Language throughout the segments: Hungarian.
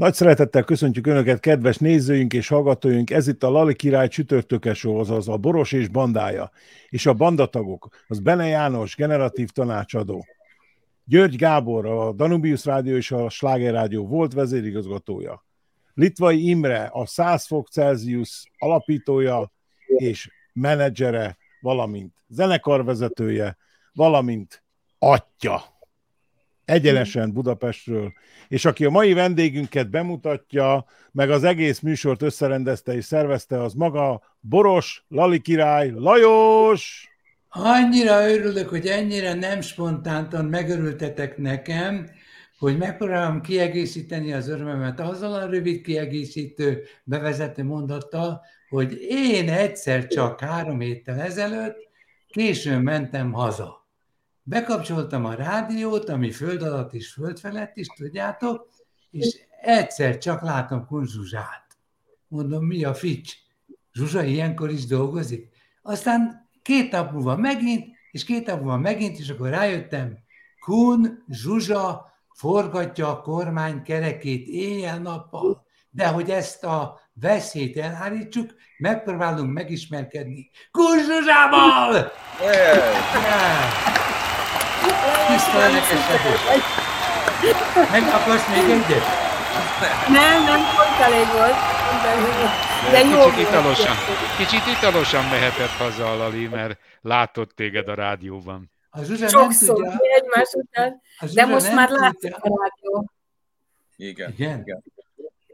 Nagy szeretettel köszöntjük Önöket, kedves nézőink és hallgatóink, ez itt a Lali Király csütörtökes azaz a Boros és bandája, és a bandatagok, az Bene János, generatív tanácsadó, György Gábor, a Danubius Rádió és a Sláger Rádió volt vezérigazgatója, Litvai Imre, a 100 fok Celsius alapítója és menedzsere, valamint zenekarvezetője, valamint atya egyenesen Budapestről, és aki a mai vendégünket bemutatja, meg az egész műsort összerendezte és szervezte, az maga Boros Lali király Lajos! Annyira örülök, hogy ennyire nem spontántan megörültetek nekem, hogy megpróbálom kiegészíteni az örömömet azzal a rövid kiegészítő bevezető mondattal, hogy én egyszer csak három héttel ezelőtt későn mentem haza. Bekapcsoltam a rádiót, ami föld alatt és föld felett is, tudjátok, és egyszer csak látom Kun Zsuzsát. Mondom, mi a fics? Zsuzsa ilyenkor is dolgozik? Aztán két nap múlva megint, és két nap múlva megint, és akkor rájöttem, Kun Zsuzsa forgatja a kormány kerekét éjjel-nappal, de hogy ezt a veszélyt elhárítsuk, megpróbálunk megismerkedni Kun Zsuzsával! Yeah. Tiszta Meg akarsz még egyet? Nem, nem, pont elég volt. De, de jó kicsit italosan, kicsit italosan mehetett haza a Lali, mert látott téged a rádióban. A Zsuzsa Sokszor, nem tudja. egymás után. De most már látszik a rádió. Igen. Igen. Igen.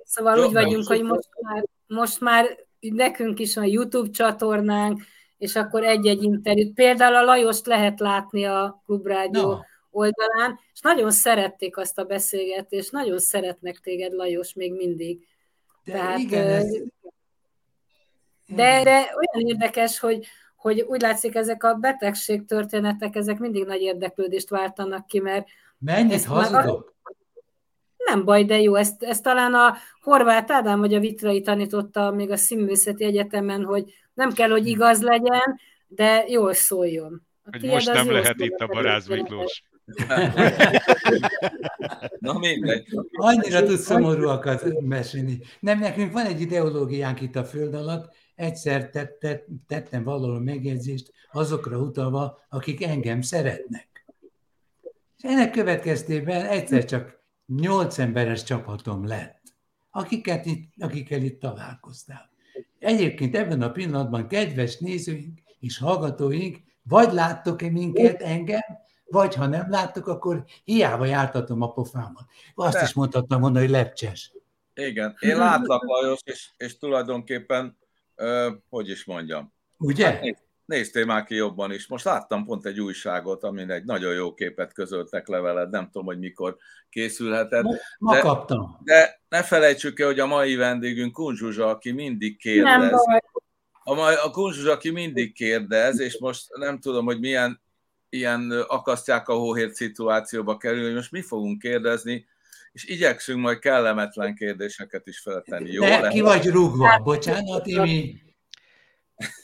Szóval úgy vagyunk, hogy most már, most már nekünk is van YouTube csatornánk, és akkor egy-egy interjút. Például a Lajost lehet látni a Klubrádió no. oldalán, és nagyon szerették azt a beszélgetést, nagyon szeretnek téged, Lajos, még mindig. De Tehát, igen, ez... de, de olyan érdekes, hogy, hogy úgy látszik, ezek a betegség történetek, ezek mindig nagy érdeklődést váltanak ki, mert... Mennyit hazudok? Nem baj, de jó. Ezt, ezt talán a Horváth Ádám vagy a Vitrai tanította még a Színművészeti Egyetemen, hogy nem kell, hogy igaz legyen, de jól szóljon. A hogy most nem lehet itt a Baráz Miklós. Na mindegy. Annyira tud szomorúakat mesélni. Nem, nekünk van egy ideológiánk itt a föld alatt, egyszer tett, tett, tettem valahol megjegyzést azokra utalva, akik engem szeretnek. És ennek következtében egyszer csak nyolc emberes csapatom lett, akiket itt, akikkel itt találkoztál. Egyébként ebben a pillanatban, kedves nézőink és hallgatóink, vagy láttok-e minket, engem, vagy ha nem láttok, akkor hiába jártatom a pofámat. Azt De. is mondhatnám volna, hogy lepcses. Igen, én látlak, Lajos, és, és tulajdonképpen, ö, hogy is mondjam. Ugye? Hát, néztél már ki jobban is. Most láttam pont egy újságot, amin egy nagyon jó képet közöltek leveled, nem tudom, hogy mikor készülhetett. Ma, ma de, kaptam. De ne felejtsük el, hogy a mai vendégünk Kunzsuzsa, aki mindig kérdez. A, mai, a Kunzsuzsa, aki mindig kérdez, és most nem tudom, hogy milyen ilyen akasztják a hóhért szituációba kerül, hogy most mi fogunk kérdezni, és igyekszünk majd kellemetlen kérdéseket is feltenni. Jó? De ki vagy rúgva, bocsánat, Imi.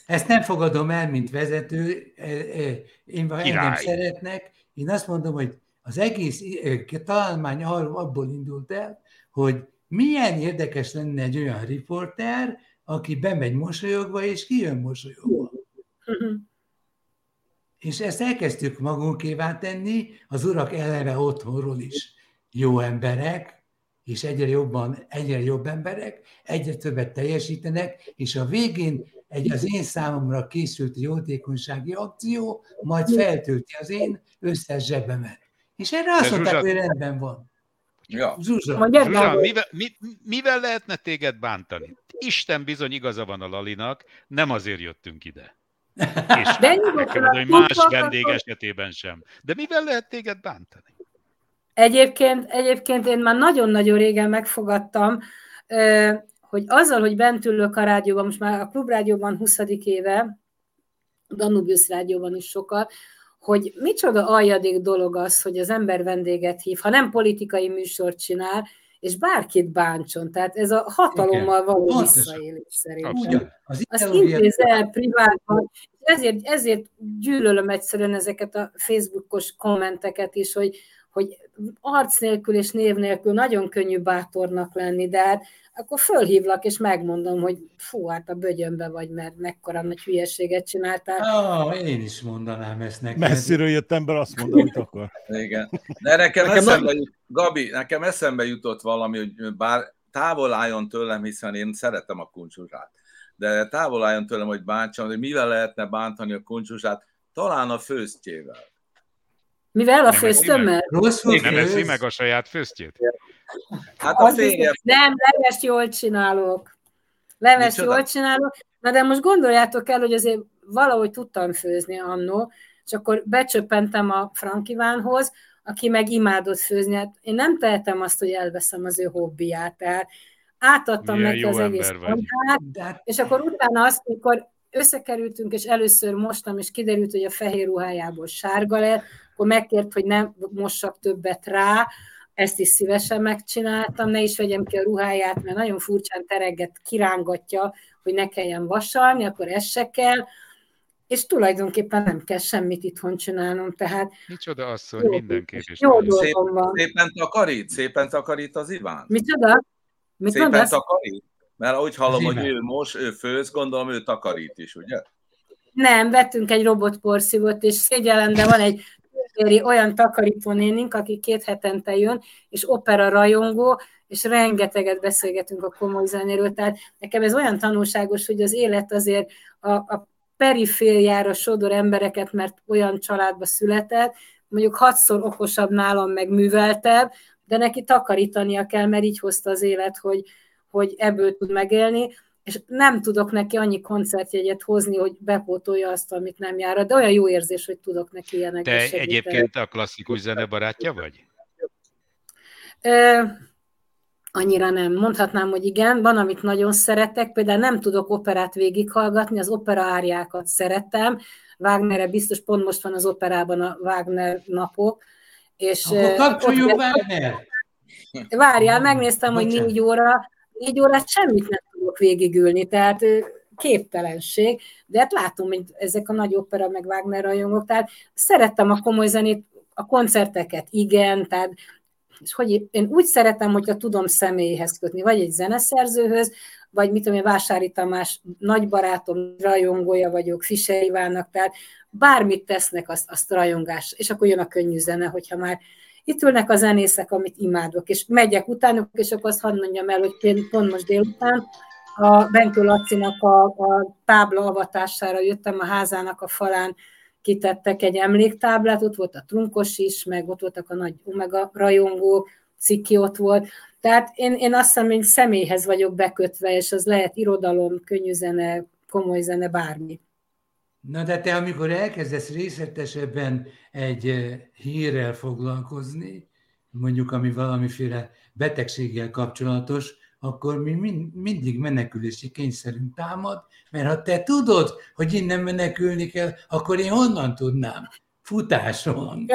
Ezt nem fogadom el, mint vezető, e, e, én engem szeretnek. Én azt mondom, hogy az egész e, találmány abból indult el, hogy milyen érdekes lenne egy olyan riporter, aki bemegy mosolyogva, és kijön mosolyogva. És ezt elkezdtük magunkévá tenni, az urak eleve otthonról is jó emberek, és egyre jobban, egyre jobb emberek, egyre többet teljesítenek, és a végén egy az én számomra készült jótékonysági akció, majd feltölti az én összes zsebemet. És erre azt mondták, hogy rendben van. Ja. Zsuzsa, Zsuzsa mivel, mi, mivel lehetne téged bántani? Isten bizony igaza van a Lalinak, nem azért jöttünk ide. És De nekem, hogy más vendég esetében sem. De mivel lehet téged bántani? Egyébként, egyébként én már nagyon-nagyon régen megfogadtam, hogy azzal, hogy bent ülök a rádióban, most már a klubrádióban 20. éve, Danubius rádióban is sokat, hogy micsoda aljadék dolog az, hogy az ember vendéget hív, ha nem politikai műsort csinál, és bárkit bántson. Tehát ez a hatalommal való visszaélés szerintem. Az Azt intéz el privátban. Ezért, ezért gyűlölöm egyszerűen ezeket a Facebookos kommenteket is, hogy, hogy arc nélkül és név nélkül nagyon könnyű bátornak lenni, de hát akkor fölhívlak, és megmondom, hogy fú, hát a bögyönbe vagy, mert mekkora nagy hülyeséget csináltál. Ah, én is mondanám ezt neked. Messziről jöttem be, azt mondom, amit akar. Igen. De nekem, nekem eszembe jut, Gabi, nekem eszembe jutott valami, hogy bár távol álljon tőlem, hiszen én szeretem a kuncsuzsát, de távol álljon tőlem, hogy bántsam, hogy mivel lehetne bántani a kuncsuzsát, talán a főztjével. Mivel a főztömmel? Rosszul nem eszi meg a saját főztjét? Hát a. Nem, leves jól csinálok. Leves jól csinálok. Na de most gondoljátok el, hogy azért valahogy tudtam főzni annó, és akkor becsöppentem a Frankivánhoz, aki meg imádott főzni. Hát én nem tehetem azt, hogy elveszem az ő hobbiját. Tehát átadtam Milyen neki az egész kontát, és akkor utána azt, amikor összekerültünk, és először mostam, és kiderült, hogy a fehér ruhájából sárga lett, akkor megkért, hogy nem mossak többet rá, ezt is szívesen megcsináltam, ne is vegyem ki a ruháját, mert nagyon furcsán tereget kirángatja, hogy ne kelljen vasalni, akkor ez se kell, és tulajdonképpen nem kell semmit itthon csinálnom, tehát... Micsoda asszony, mindenképp is. Jó dolgom van. Szépen takarít, szépen takarít az Iván. Micsoda? Mit szépen mondasz? takarít? Mert ahogy hallom, hogy ő most, ő főz, gondolom ő takarít is, ugye? Nem, vettünk egy robotporszívót, és szégyellem, de van egy olyan takarítónénink, aki két hetente jön, és opera rajongó, és rengeteget beszélgetünk a komoly zenéről, tehát nekem ez olyan tanulságos, hogy az élet azért a, a perifériára sodor embereket, mert olyan családba született, mondjuk hatszor okosabb nálam, meg műveltebb, de neki takarítania kell, mert így hozta az élet, hogy, hogy ebből tud megélni és nem tudok neki annyi koncertjegyet hozni, hogy bepótolja azt, amit nem jár. De olyan jó érzés, hogy tudok neki ilyeneket Te segíteni. egyébként a klasszikus zene barátja vagy? Ö, annyira nem. Mondhatnám, hogy igen. Van, amit nagyon szeretek. Például nem tudok operát végighallgatni, az opera áriákat szeretem. Wagnerre biztos pont most van az operában a Wagner napok. És Akkor kapcsoljuk Wagner! Várjál, megnéztem, Bocsánat. hogy négy óra, négy órát semmit nem tudok végigülni, tehát képtelenség, de hát látom, hogy ezek a nagy opera, meg Wagner rajongók, tehát szerettem a komoly zenét, a koncerteket, igen, tehát és hogy én úgy szeretem, hogyha tudom személyhez kötni, vagy egy zeneszerzőhöz, vagy mit tudom én, Vásári Tamás nagy barátom, rajongója vagyok, Fischer Ivánnak, tehát bármit tesznek, azt, azt rajongás, és akkor jön a könnyű zene, hogyha már itt ülnek a zenészek, amit imádok, és megyek utánuk, és akkor azt hadd mondjam el, hogy pont most délután a Benkő Lacinak a, a tábla avatására jöttem a házának a falán, kitettek egy emléktáblát, ott volt a trunkos is, meg ott voltak a nagy omega rajongó, Ciki ott volt. Tehát én, én azt hiszem, hogy személyhez vagyok bekötve, és az lehet irodalom, könnyű zene, komoly zene, bármi. Na de te, amikor elkezdesz részletesebben egy eh, hírrel foglalkozni, mondjuk ami valamiféle betegséggel kapcsolatos, akkor mi mind, mindig menekülési kényszerünk támad, mert ha te tudod, hogy innen menekülni kell, akkor én honnan tudnám? Futáson.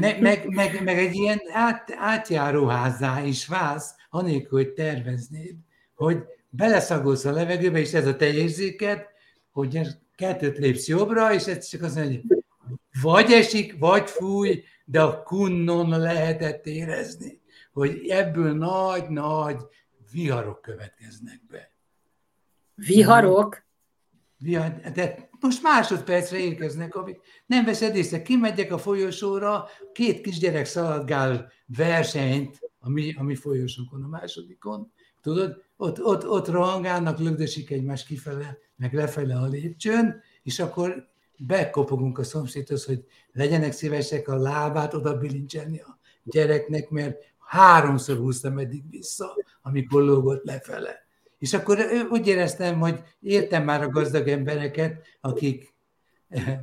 Ne, meg, meg, meg egy ilyen át, átjáróházá is válsz, anélkül, hogy terveznéd, hogy beleszagolsz a levegőbe, és ez a te érzéked, hogy kettőt lépsz jobbra, és ez csak azt mondja, hogy vagy esik, vagy fúj, de a kunnon lehetett érezni, hogy ebből nagy-nagy viharok következnek be. Viharok? Vihar, de most másodpercre érkeznek, amik nem veszed észre. Kimegyek a folyosóra, két kisgyerek szaladgál versenyt a mi, a mi folyosónkon, a másodikon, tudod, ott, ott, ott rohangálnak, lögdösik egymás kifele, meg lefele a lépcsőn, és akkor bekopogunk a szomszédhoz, hogy legyenek szívesek a lábát oda bilincselni a gyereknek, mert háromszor húztam eddig vissza, amikor lógott lefele. És akkor úgy éreztem, hogy értem már a gazdag embereket, akik,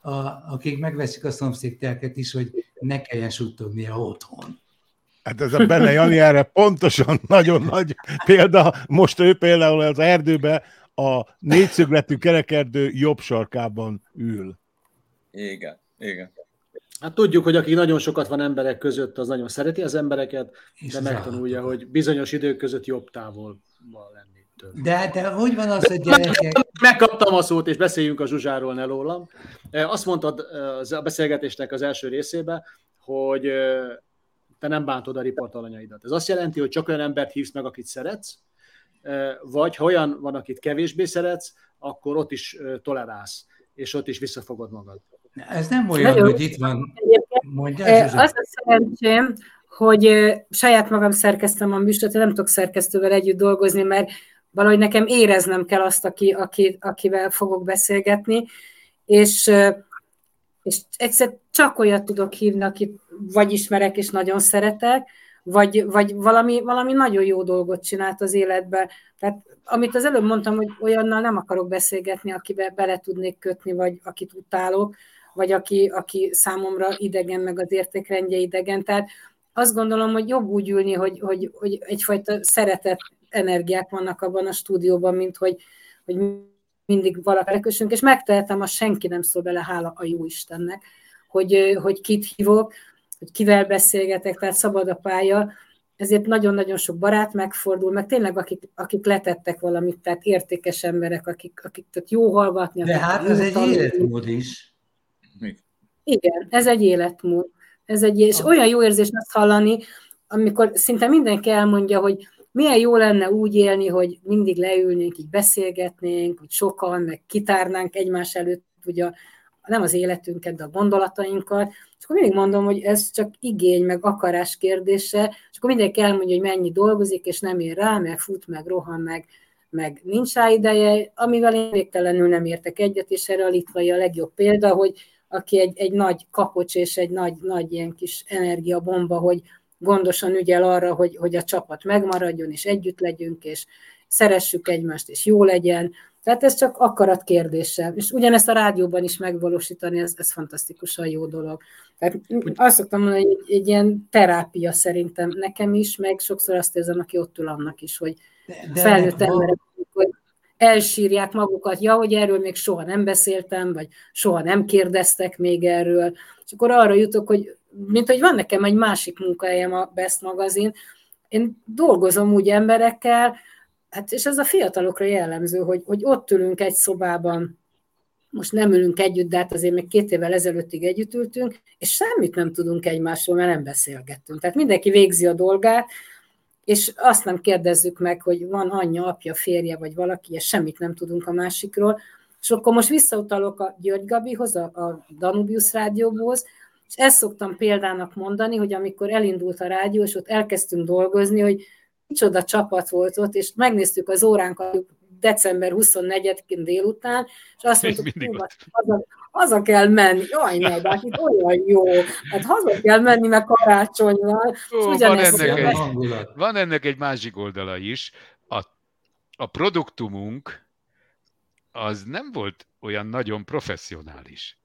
a, akik megveszik a szomszédtelket is, hogy ne kelljen suttognia otthon. Hát ez a Benne Jani erre pontosan nagyon nagy példa. Most ő például az erdőbe a négyszögletű kerekerdő jobb sarkában ül. Igen, igen. Hát tudjuk, hogy aki nagyon sokat van emberek között, az nagyon szereti az embereket, de megtanulja, hogy bizonyos idők között jobb távol van lenni. De, de hogy van az, hogy gyerekek... Megkaptam a szót, és beszéljünk a Zsuzsáról, ne rólam. Azt mondtad a beszélgetésnek az első részébe, hogy te nem bántod a riportalanyaidat. Ez azt jelenti, hogy csak olyan embert hívsz meg, akit szeretsz, vagy ha olyan van, akit kevésbé szeretsz, akkor ott is tolerálsz, és ott is visszafogod magad. Ez nem olyan, Nagyon hogy itt van. Mondja, az a szerencsém, hogy saját magam szerkeztem a műsort, nem tudok szerkesztővel együtt dolgozni, mert valahogy nekem éreznem kell azt, aki, aki, akivel fogok beszélgetni, és, és egyszer csak olyat tudok hívni, akit vagy ismerek és nagyon szeretek, vagy, vagy valami, valami nagyon jó dolgot csinált az életbe. Tehát amit az előbb mondtam, hogy olyannal nem akarok beszélgetni, akibe bele tudnék kötni, vagy akit utálok, vagy aki, aki számomra idegen, meg az értékrendje idegen. Tehát azt gondolom, hogy jobb úgy ülni, hogy, hogy, hogy egyfajta szeretet energiák vannak abban a stúdióban, mint hogy, hogy mindig valakire kössünk, és megtehetem, azt senki nem szól bele, hála a jó Istennek, hogy, hogy kit hívok, hogy kivel beszélgetek, tehát szabad a pálya, ezért nagyon-nagyon sok barát megfordul, meg tényleg akik, akik letettek valamit, tehát értékes emberek, akik, akik tehát jó hallgatni. De hát ez egy életmód is. Igen, ez egy életmód. Ez egy, és olyan jó érzés azt hallani, amikor szinte mindenki elmondja, hogy milyen jó lenne úgy élni, hogy mindig leülnénk, így beszélgetnénk, hogy sokan, meg kitárnánk egymás előtt, ugye nem az életünket, de a gondolatainkat, és akkor mindig mondom, hogy ez csak igény, meg akarás kérdése, és akkor mindenki elmondja, hogy mennyi dolgozik, és nem ér rá, meg fut, meg rohan, meg, meg nincs rá ideje, amivel én végtelenül nem értek egyet, és erre a litvai a legjobb példa, hogy aki egy, egy nagy kapocs és egy nagy, nagy ilyen kis energiabomba, hogy gondosan ügyel arra, hogy, hogy a csapat megmaradjon, és együtt legyünk, és szeressük egymást, és jó legyen. Tehát ez csak akarat kérdése. És ugyanezt a rádióban is megvalósítani, ez, ez fantasztikusan jó dolog. Tehát azt szoktam mondani, hogy egy, egy ilyen terápia szerintem nekem is, meg sokszor azt érzem, aki ott ül annak is, hogy de, felnőtt emberek, hogy elsírják magukat, ja, hogy erről még soha nem beszéltem, vagy soha nem kérdeztek még erről. És akkor arra jutok, hogy mint hogy van nekem egy másik munkahelyem a Best magazin, én dolgozom úgy emberekkel, hát és ez a fiatalokra jellemző, hogy, hogy ott ülünk egy szobában, most nem ülünk együtt, de hát azért még két évvel ezelőttig együtt ültünk, és semmit nem tudunk egymásról, mert nem beszélgettünk. Tehát mindenki végzi a dolgát, és azt nem kérdezzük meg, hogy van anyja, apja, férje, vagy valaki, és semmit nem tudunk a másikról. És akkor most visszautalok a György Gabihoz, a, a Danubius rádióhoz, és ezt szoktam példának mondani, hogy amikor elindult a rádió, és ott elkezdtünk dolgozni, hogy micsoda csapat volt ott, és megnéztük az óránkat december 24-én délután, és azt mondtuk, hogy haza, haza kell menni, jaj, de hát itt olyan jó, hát haza kell menni, mert karácsony van. Ó, van, ennek egy, van ennek egy másik oldala is, a, a produktumunk az nem volt olyan nagyon professzionális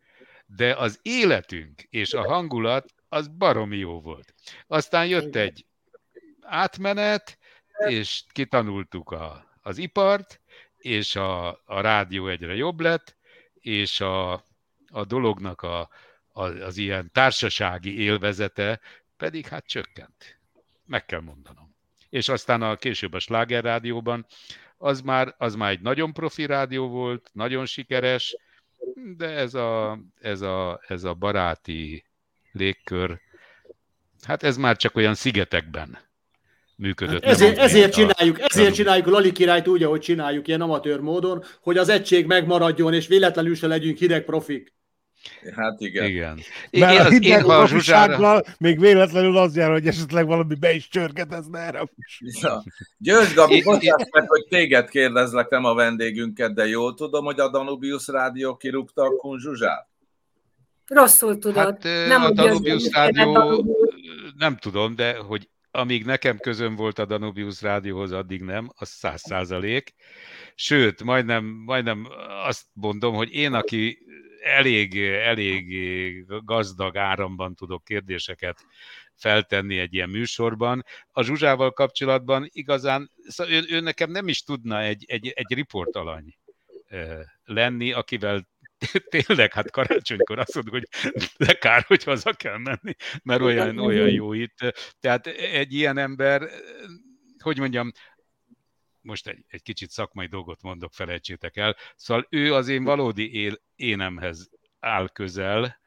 de az életünk és a hangulat az baromi jó volt. Aztán jött egy átmenet, és kitanultuk a, az ipart, és a, a rádió egyre jobb lett, és a, a dolognak a, a, az ilyen társasági élvezete pedig hát csökkent. Meg kell mondanom. És aztán a később a Sláger rádióban az már, az már egy nagyon profi rádió volt, nagyon sikeres, de ez a, ez a, ez a baráti légkör, hát ez már csak olyan szigetekben működött. Hát ezért, ezért csináljuk, a... ezért csináljuk a Lali királyt úgy, ahogy csináljuk, ilyen amatőr módon, hogy az egység megmaradjon, és véletlenül se legyünk hideg profik. Hát igen. igen. Mert én, a hideg én, ha Zsuzsára... még véletlenül az jár, hogy esetleg valami be is csörgetezne erre. Ja. György Gabi, bocsáss meg, hogy téged kérdezlek, nem a vendégünket, de jól tudom, hogy a Danubius Rádió kirúgta a Kun Zsuzsát? Rosszul tudod. Hát nem a Danubius Rádió nem tudom, de hogy amíg nekem közön volt a Danubius rádióhoz, addig nem, az száz százalék. Sőt, majdnem, majdnem azt mondom, hogy én, aki elég, elég gazdag áramban tudok kérdéseket feltenni egy ilyen műsorban. A Zsuzsával kapcsolatban igazán, szóval ő, ő nekem nem is tudna egy, egy, egy riportalany lenni, akivel tényleg, hát karácsonykor azt mondjuk, hogy de kár, hogy haza kell menni, mert olyan, olyan jó itt. Tehát egy ilyen ember, hogy mondjam, most egy, egy kicsit szakmai dolgot mondok, felejtsétek el. Szóval ő az én valódi él, énemhez áll közel,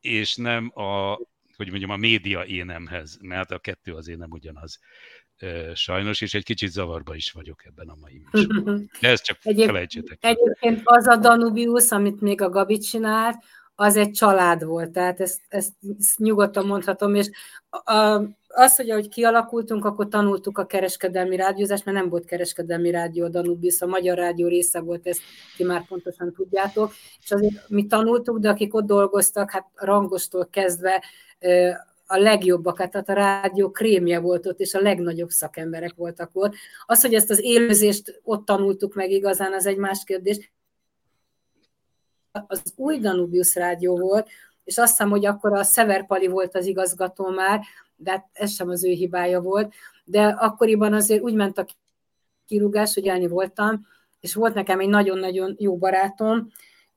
és nem a, hogy mondjam, a média énemhez, mert a kettő azért nem ugyanaz sajnos, és egy kicsit zavarba is vagyok ebben a mai műsorban. De ezt csak Egyéb, felejtsétek. Egyébként az a Danubius, amit még a Gabi csinált, az egy család volt, tehát ezt, ezt, ezt nyugodtan mondhatom, és a, az, hogy ahogy kialakultunk, akkor tanultuk a kereskedelmi rádiózást, mert nem volt kereskedelmi rádió a Danubius, a magyar rádió része volt, ezt ti már pontosan tudjátok, és azért mi tanultuk, de akik ott dolgoztak, hát rangostól kezdve a legjobbakat, tehát a rádió krémje volt ott, és a legnagyobb szakemberek voltak ott. Az, hogy ezt az élőzést ott tanultuk meg igazán, az egy más kérdés. Az új Danubius rádió volt, és azt hiszem, hogy akkor a Szeverpali volt az igazgató már, de hát ez sem az ő hibája volt, de akkoriban azért úgy ment a kirúgás, hogy elni voltam, és volt nekem egy nagyon-nagyon jó barátom,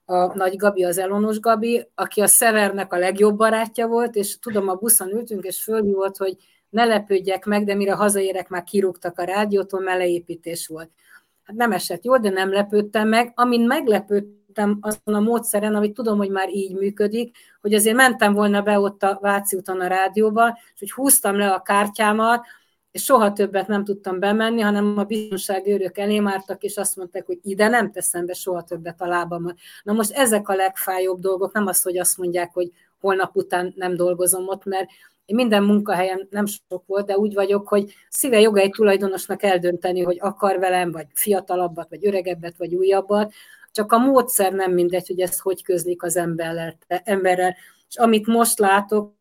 a Nagy Gabi, az Elonos Gabi, aki a Szevernek a legjobb barátja volt, és tudom, a buszon ültünk, és fölhívott, hogy ne lepődjek meg, de mire hazaérek, már kirúgtak a rádiótól, mert leépítés volt. Hát nem esett jól, de nem lepődtem meg. Amin meglepődtem azon a módszeren, amit tudom, hogy már így működik, hogy azért mentem volna be ott a Váci úton a rádióba, és hogy húztam le a kártyámat, és soha többet nem tudtam bemenni, hanem a biztonsági őrök elé mártak, és azt mondták, hogy ide nem teszem be soha többet a lábamat. Na most ezek a legfájóbb dolgok, nem az, hogy azt mondják, hogy holnap után nem dolgozom ott, mert én minden munkahelyen nem sok volt, de úgy vagyok, hogy szíve joga egy tulajdonosnak eldönteni, hogy akar velem, vagy fiatalabbat, vagy öregebbet, vagy újabbat, csak a módszer nem mindegy, hogy ezt hogy közlik az emberrel. emberrel. És amit most látok,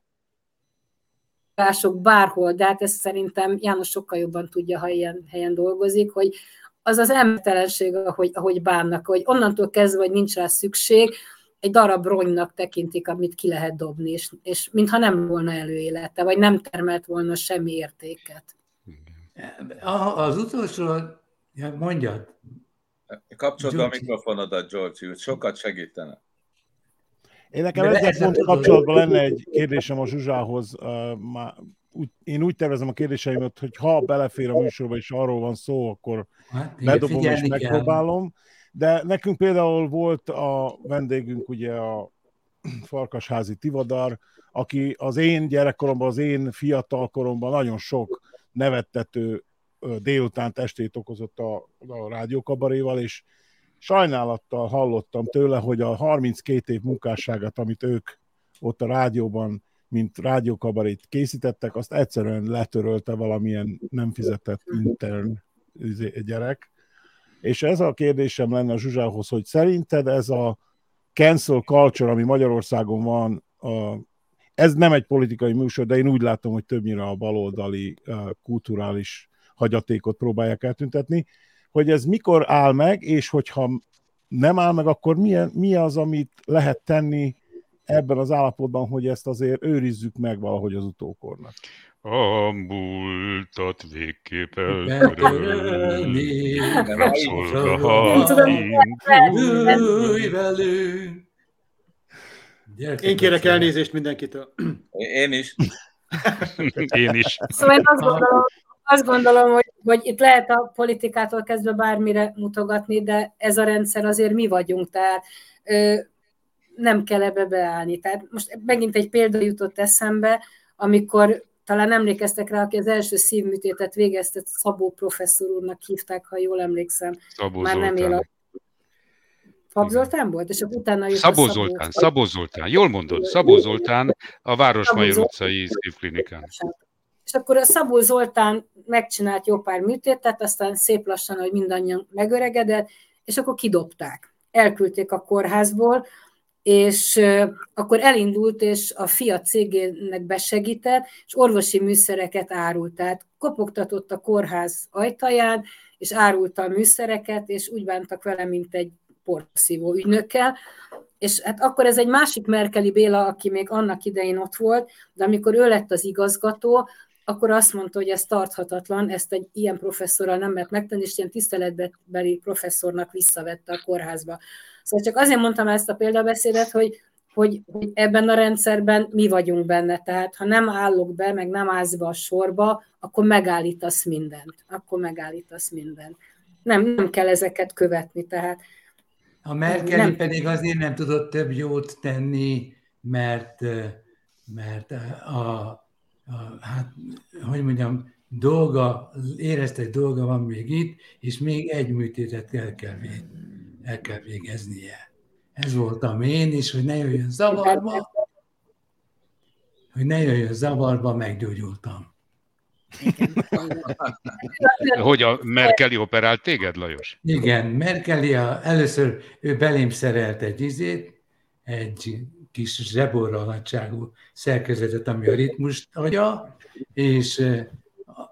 mások bárhol, de hát ezt szerintem János sokkal jobban tudja, ha ilyen helyen dolgozik, hogy az az embertelenség, ahogy, ahogy bánnak, hogy onnantól kezdve, hogy nincs rá szükség, egy darab ronynak tekintik, amit ki lehet dobni, és, és mintha nem volna előélete, vagy nem termelt volna semmi értéket. Az utolsó, mondjad. Kapcsolod a mikrofonodat, George, sokat segítene. Én nekem ezzel ez pont kapcsolatban lenne egy kérdésem a Zsuzsához. én úgy tervezem a kérdéseimet, hogy ha belefér a műsorba, és arról van szó, akkor hát, bedobom és megpróbálom. De nekünk például volt a vendégünk, ugye a Farkasházi Tivadar, aki az én gyerekkoromban, az én fiatal koromban nagyon sok nevettető délután testét okozott a, a rádiókabaréval, és sajnálattal hallottam tőle, hogy a 32 év munkásságát, amit ők ott a rádióban, mint rádiókabarét készítettek, azt egyszerűen letörölte valamilyen nem fizetett intern izé, gyerek. És ez a kérdésem lenne a Zsuzsához, hogy szerinted ez a cancel culture, ami Magyarországon van, a, ez nem egy politikai műsor, de én úgy látom, hogy többnyire a baloldali kulturális hagyatékot próbálják eltüntetni hogy ez mikor áll meg, és hogyha nem áll meg, akkor milyen, mi az, amit lehet tenni ebben az állapotban, hogy ezt azért őrizzük meg valahogy az utókornak. A múltat végképp eltörölni, Én kérek elnézést mindenkitől. Én is. Én is. Szóval én azt gondolom, azt gondolom, hogy, hogy itt lehet a politikától kezdve bármire mutogatni, de ez a rendszer azért mi vagyunk, tehát ö, nem kell ebbe beállni. Tehát most megint egy példa jutott eszembe, amikor talán emlékeztek rá, aki az első szívműtétet végezte, Szabó professzor úrnak hívták, ha jól emlékszem. Szabó Már Zoltán. nem él a Fab Zoltán volt, és akkor utána jött Szabó, Szabó Zoltán, Szabó Zoltán, jól mondod, Szabó Zoltán a Városmajor utcai szívklinikán. És akkor a Szabó Zoltán megcsinált jó pár műtétet, aztán szép lassan, hogy mindannyian megöregedett, és akkor kidobták. Elküldték a kórházból, és akkor elindult, és a fia cégének besegített, és orvosi műszereket árult. Tehát kopogtatott a kórház ajtaján, és árulta a műszereket, és úgy bántak vele, mint egy porszívó ügynökkel. És hát akkor ez egy másik Merkeli Béla, aki még annak idején ott volt, de amikor ő lett az igazgató, akkor azt mondta, hogy ez tarthatatlan, ezt egy ilyen professzorral nem lehet megtenni, és ilyen tiszteletbeli professzornak visszavette a kórházba. Szóval csak azért mondtam ezt a példabeszédet, hogy, hogy, hogy ebben a rendszerben mi vagyunk benne. Tehát ha nem állok be, meg nem állsz be a sorba, akkor megállítasz mindent. Akkor megállítasz mindent. Nem, nem kell ezeket követni. Tehát a Merkeli nem. pedig azért nem tudott több jót tenni, mert, mert a, hát, hogy mondjam, dolga, érezte, hogy dolga van még itt, és még egy műtétet el kell, el kell végeznie. Ez voltam én is, hogy ne jöjjön zavarba, hogy ne jöjjön zavarba, meggyógyultam. Hogy a Merkeli operált téged, Lajos? Igen, Merkeli a, először ő belém szerelt egy izét, egy kis zseborra nagyságú szerkezetet, ami a ritmust adja, és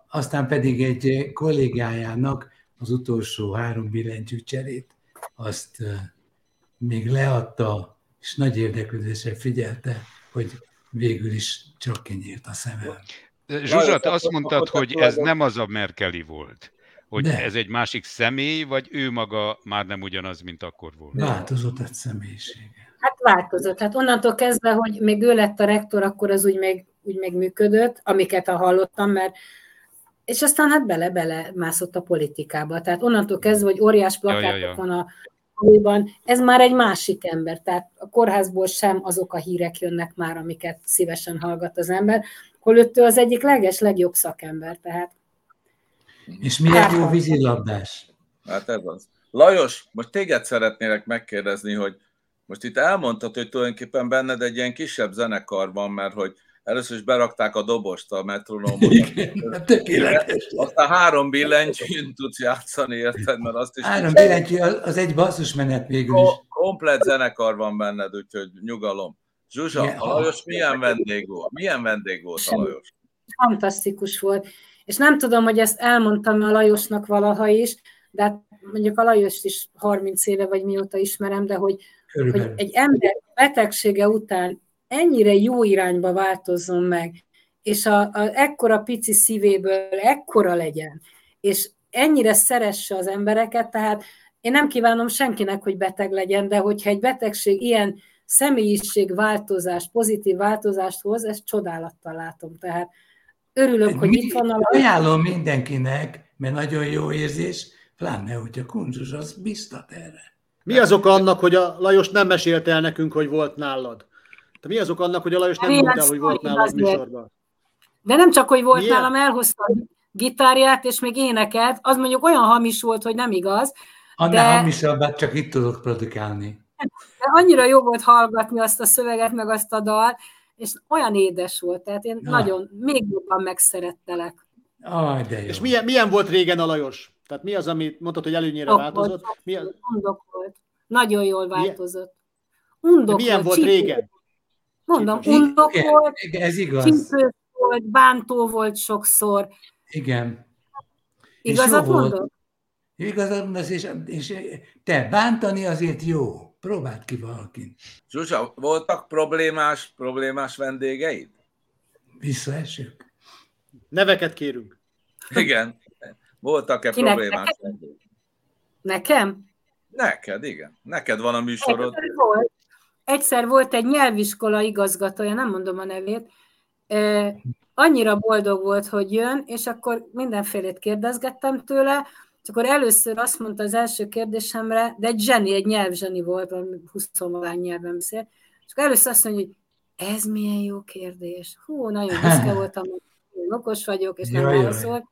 aztán pedig egy kollégájának az utolsó három billentyűcserét, azt még leadta, és nagy érdeklődéssel figyelte, hogy végül is csak kinyírt a szemem. Zsuzsa, te azt mondtad, hogy ez nem az a Merkeli volt. Hogy De. ez egy másik személy, vagy ő maga már nem ugyanaz, mint akkor volt? Változott egy személyisége. Hát változott. Hát onnantól kezdve, hogy még ő lett a rektor, akkor az úgy még, úgy még működött, amiket a hallottam, mert és aztán hát bele-bele mászott a politikába. Tehát onnantól kezdve, hogy óriás plakátok ja, ja, ja. van a ez már egy másik ember, tehát a kórházból sem azok a hírek jönnek már, amiket szívesen hallgat az ember, holott ő az egyik leges, legjobb szakember, tehát. És milyen hát, jó vízilabdás? Hát ez az. Lajos, most téged szeretnélek megkérdezni, hogy most itt elmondtad, hogy tulajdonképpen benned egy ilyen kisebb zenekar van, mert hogy először is berakták a dobost a metronómot. Aztán három billentyűn tudsz játszani, érted? Mert azt is három billentyű, az egy basszusmenet végül is. Komplet zenekar van benned, úgyhogy nyugalom. Zsuzsa, Igen, a Lajos milyen vendég volt? Milyen vendég volt a Lajos? Fantasztikus volt. És nem tudom, hogy ezt elmondtam a Lajosnak valaha is, de hát mondjuk a Lajost is 30 éve vagy mióta ismerem, de hogy, hogy egy ember betegsége után ennyire jó irányba változzon meg, és a, a ekkora pici szívéből ekkora legyen, és ennyire szeresse az embereket, tehát én nem kívánom senkinek, hogy beteg legyen, de hogyha egy betegség ilyen személyiségváltozást, pozitív változást hoz, ezt csodálattal látom. Tehát örülök, hogy itt van a... Ajánlom mindenkinek, mert nagyon jó érzés, pláne, hogy a kunzus az biztat erre. Mi az oka annak, hogy a Lajos nem mesélte el nekünk, hogy volt nálad? De mi azok annak, hogy a Lajos nem mondta, hogy volt nálam műsorban? De nem csak, hogy volt Milyen? nálam, elhozta a gitárját, és még éneket, az mondjuk olyan hamis volt, hogy nem igaz. Annál de... hamisabbát csak itt tudok produkálni. De annyira jó volt hallgatni azt a szöveget, meg azt a dal, és olyan édes volt, tehát én Na. nagyon, még jobban megszerettelek. Aj, de jó. És milyen, milyen volt régen a Lajos? Tehát mi az, amit mondtad, hogy előnyére Undok változott? Volt, mi a... Undok volt. Nagyon jól változott. Undok milyen volt, volt régen? Mondom, undok igen, volt, igen, ez igaz. volt, bántó volt sokszor. Igen. Igazat mondod? Igazat mondasz, és, és te bántani azért jó. Próbáld ki valakin. Zsuzsa, voltak problémás, problémás vendégeid? Visszaesünk. Neveket kérünk. Igen. Voltak-e Kinek problémás neked? vendégek? Nekem? Neked, igen. Neked van a műsorod. Neked volt egyszer volt egy nyelviskola igazgatója, nem mondom a nevét, annyira boldog volt, hogy jön, és akkor mindenfélét kérdezgettem tőle, és akkor először azt mondta az első kérdésemre, de egy zseni, egy nyelvzseni volt, valami 20 nyelven beszél, és akkor először azt mondja, hogy ez milyen jó kérdés. Hú, nagyon büszke voltam, hogy okos vagyok, és nem válaszolt.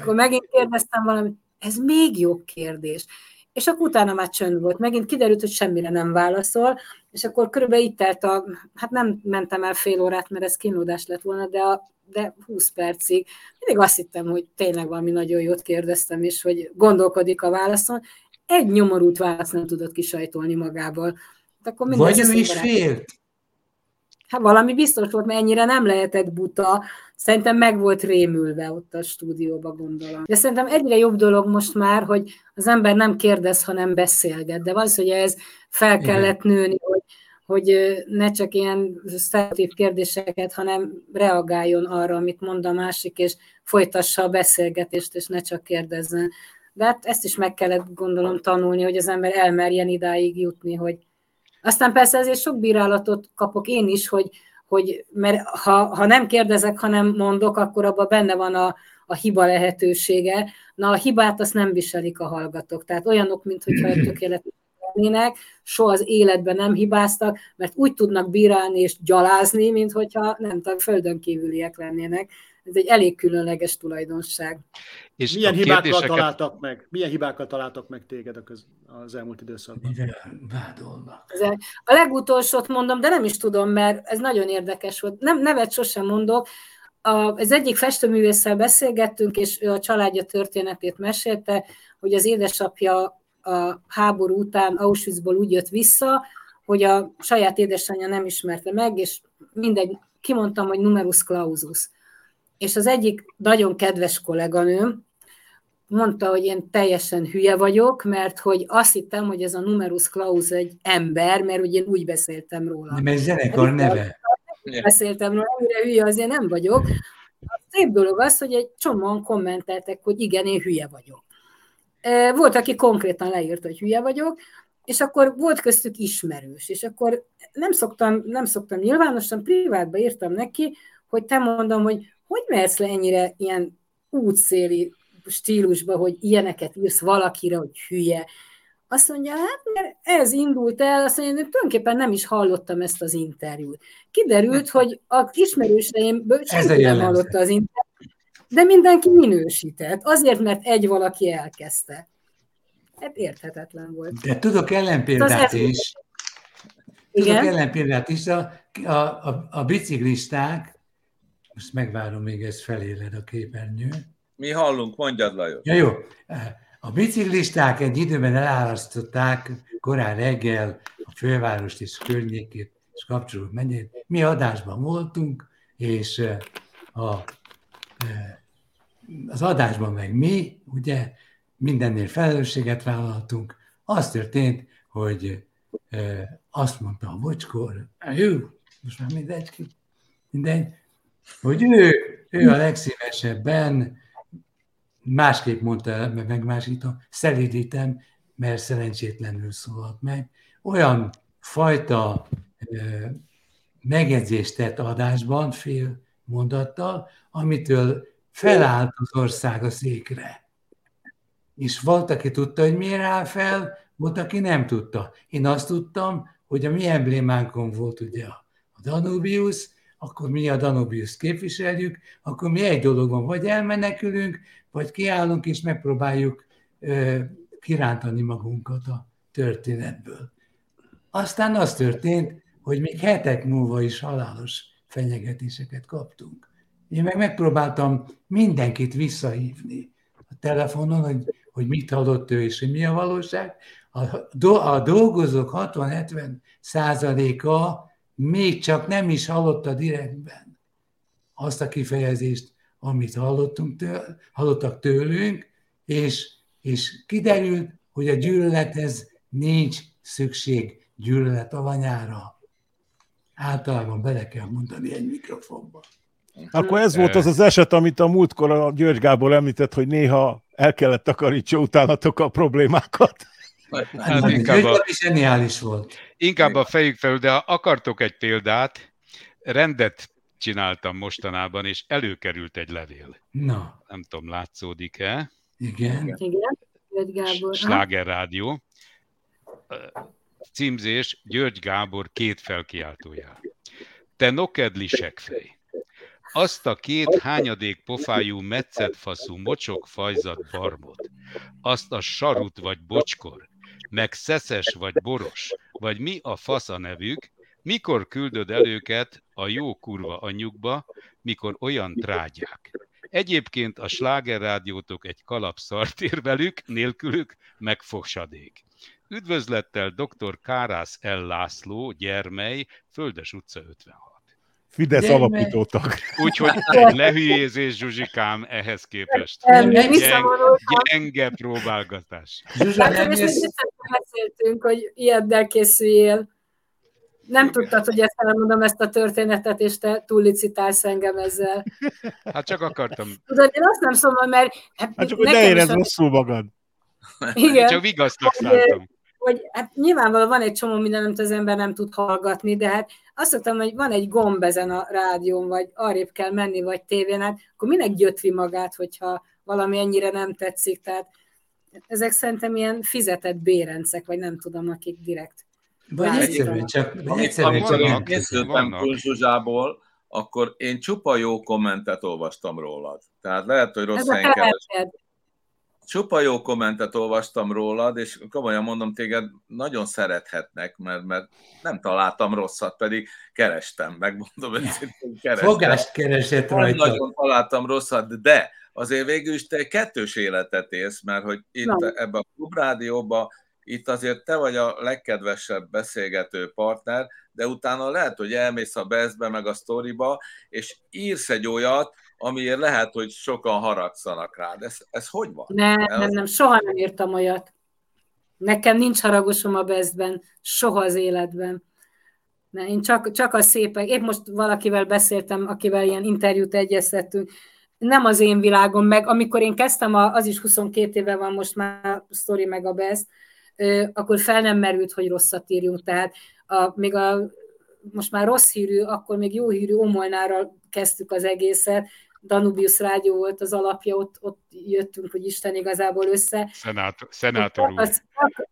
Akkor megint kérdeztem valamit, ez még jobb kérdés és akkor utána már csönd volt. Megint kiderült, hogy semmire nem válaszol, és akkor körülbelül itt telt a, hát nem mentem el fél órát, mert ez kínlódás lett volna, de, a, de 20 percig. Mindig azt hittem, hogy tényleg valami nagyon jót kérdeztem, és hogy gondolkodik a válaszon. Egy nyomorult választ nem tudott kisajtolni magából. akkor Vagy ő is félt. Hát valami biztos volt, mert ennyire nem lehetett buta. Szerintem meg volt rémülve ott a stúdióba, gondolom. De szerintem egyre jobb dolog most már, hogy az ember nem kérdez, hanem beszélget. De az, hogy ez fel kellett nőni, hogy, hogy ne csak ilyen sztereotíp kérdéseket, hanem reagáljon arra, amit mond a másik, és folytassa a beszélgetést, és ne csak kérdezzen. De hát ezt is meg kellett gondolom tanulni, hogy az ember elmerjen idáig jutni, hogy aztán persze ezért sok bírálatot kapok én is, hogy, hogy mert ha, ha nem kérdezek, hanem mondok, akkor abban benne van a, a hiba lehetősége. Na, a hibát azt nem viselik a hallgatók. Tehát olyanok, mintha tökéletes lennének, soha az életben nem hibáztak, mert úgy tudnak bírálni és gyalázni, mint hogyha nem tudom, földön kívüliek lennének. Ez egy elég különleges tulajdonság. És Milyen hibákkal kérdéseket... találtak meg? Milyen hibákkal találtak meg téged a köz... az elmúlt időszakban? vádolnak? A legutolsót mondom, de nem is tudom, mert ez nagyon érdekes volt. Nem, nevet sosem mondok. Az egyik festőművésszel beszélgettünk, és ő a családja történetét mesélte, hogy az édesapja a háború után Auschwitzból úgy jött vissza, hogy a saját édesanyja nem ismerte meg, és mindegy, kimondtam, hogy numerus clausus és az egyik nagyon kedves kolléganőm mondta, hogy én teljesen hülye vagyok, mert hogy azt hittem, hogy ez a numerus claus egy ember, mert ugye én úgy beszéltem róla. Nem, ez zenekar neve. Beszéltem róla, amire hülye azért nem vagyok. A szép dolog az, hogy egy csomóan kommenteltek, hogy igen, én hülye vagyok. E, volt, aki konkrétan leírt, hogy hülye vagyok, és akkor volt köztük ismerős, és akkor nem szoktam, nem szoktam nyilvánosan, privátban írtam neki, hogy te mondom, hogy hogy mersz le ennyire ilyen útszéli stílusba, hogy ilyeneket írsz valakire, hogy hülye. Azt mondja, hát mert ez indult el, azt mondja, hogy tulajdonképpen nem is hallottam ezt az interjút. Kiderült, hogy a ismerőseimből senki nem hallotta az interjút, de mindenki minősített, azért, mert egy valaki elkezdte. Hát érthetetlen volt. De tudok ellenpéldát is. Tudok Igen? ellenpéldát is. A, a, a, a biciklisták most megvárom, még ez feléled a képernyő. Mi hallunk, mondjad Lajos. Ja, jó. A biciklisták egy időben elárasztották korán reggel a fővárost és környékét és kapcsolók mennyét. Mi adásban voltunk, és a, az adásban meg mi, ugye, mindennél felelősséget vállaltunk. Az történt, hogy azt mondta a bocskor, jó, most már mindegy, mindegy, hogy ő, ő a legszívesebben, másképp mondta, megmásítom, szelídítem, mert szerencsétlenül szólalt meg. Olyan fajta ö, megjegyzést tett adásban, fél mondattal, amitől felállt az ország a székre. És volt, aki tudta, hogy miért áll fel, volt, aki nem tudta. Én azt tudtam, hogy a mi emblémánkon volt ugye a Danubius, akkor mi a Danubius képviseljük, akkor mi egy dolog van, vagy elmenekülünk, vagy kiállunk és megpróbáljuk kirántani magunkat a történetből. Aztán az történt, hogy még hetek múlva is halálos fenyegetéseket kaptunk. Én meg megpróbáltam mindenkit visszahívni a telefonon, hogy, hogy mit hallott ő és mi a valóság. A, do, a dolgozók 60-70 százaléka még csak nem is hallotta direktben azt a kifejezést, amit hallottunk től, hallottak tőlünk, és, és kiderült, hogy a gyűlölethez nincs szükség gyűlölet alanyára. Általában bele kell mondani egy mikrofonba. Akkor ez volt az az eset, amit a múltkor a György Gábor említett, hogy néha el kellett takarítsa utánatok a problémákat. Hát, hát inkább a, zseniális volt. Inkább a fejük felül, de ha akartok egy példát, rendet csináltam mostanában, és előkerült egy levél. Na. Nem tudom, látszódik-e? Igen. Igen. Gábor. Sláger Rádió. Címzés György Gábor két felkiáltójá. Te nokedli sekfej. Azt a két hányadék pofájú metszetfaszú mocsok fajzat barmot, azt a sarut vagy bocskor, meg szeszes vagy boros, vagy mi a fasz a nevük, mikor küldöd el őket a jó kurva anyjukba, mikor olyan trágyák. Egyébként a slágerrádiótok egy kalapszart ér velük, nélkülük megfogsadék. Üdvözlettel dr. Kárász L. László, Gyermely, Földes utca 56. Fidesz Gyermely. alapítóttak. Úgyhogy egy lehülyézés, Zsuzsikám, ehhez képest. Nem, Gyeng-. Gyenge próbálgatás. Zsuzsa, Hát, nem jössz, beszéltünk, hogy ilyennel készüljél. Nem tudtad, hogy ezt elmondom ezt a történetet, és te túllicitálsz engem ezzel. Hát csak akartam, Tudod, én azt nem szólom, mert hát Hát csak, hogy ne érezd rosszul magad. Igen. csak vigasztak szálltam. Hogy hát nyilvánvalóan van egy csomó minden, amit az ember nem tud hallgatni, de hát azt szoktam, hogy van egy gomb ezen a rádión, vagy arrébb kell menni, vagy tévén, hát akkor minek gyötri magát, hogyha valami ennyire nem tetszik, tehát ezek szerintem ilyen fizetett bérencek, vagy nem tudom, akik direkt. vagy egyszerűen csak, egyszerűen amikor csak készültem vannak. Kunzsuzsából, akkor én csupa jó kommentet olvastam rólad. Tehát lehet, hogy rossz a helyen keres. Csupa jó kommentet olvastam rólad, és komolyan mondom, téged nagyon szerethetnek, mert, mert nem találtam rosszat, pedig kerestem, megmondom őszintén, kerestem. fogást keresett Nem rajta. nagyon találtam rosszat, de azért végül is te kettős életet élsz, mert hogy itt Na. ebbe a klubrádióba, itt azért te vagy a legkedvesebb beszélgető partner, de utána lehet, hogy elmész a bezbe, meg a sztoriba, és írsz egy olyat, amiért lehet, hogy sokan haragszanak rád. Ez, ez hogy van? Nem, Ez- nem, nem, soha nem írtam olyat. Nekem nincs haragosom a bestben, soha az életben. Ne, én csak, csak a szépek, épp most valakivel beszéltem, akivel ilyen interjút egyeztettünk, nem az én világom, meg amikor én kezdtem, az is 22 éve van most már a sztori meg a best, akkor fel nem merült, hogy rosszat írjunk, tehát a, még a, most már rossz hírű, akkor még jó hírű Omolnárral kezdtük az egészet, Danubius Rádió volt az alapja, ott, ott jöttünk, hogy Isten igazából össze. Szenátor, szenátor úr. Az, csak,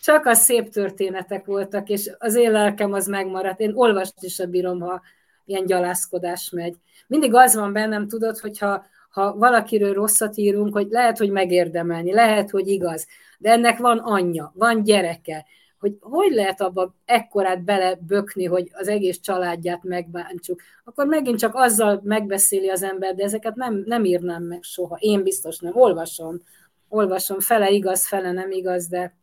csak a szép történetek voltak, és az én lelkem az megmaradt. Én olvast is a bírom, ha ilyen gyalászkodás megy. Mindig az van bennem, tudod, hogyha ha valakiről rosszat írunk, hogy lehet, hogy megérdemelni, lehet, hogy igaz, de ennek van anyja, van gyereke, hogy hogy lehet abba ekkorát belebökni, hogy az egész családját megbántsuk, akkor megint csak azzal megbeszéli az ember, de ezeket nem, nem írnám meg soha. Én biztos nem. Olvasom. Olvasom. Fele igaz, fele nem igaz, de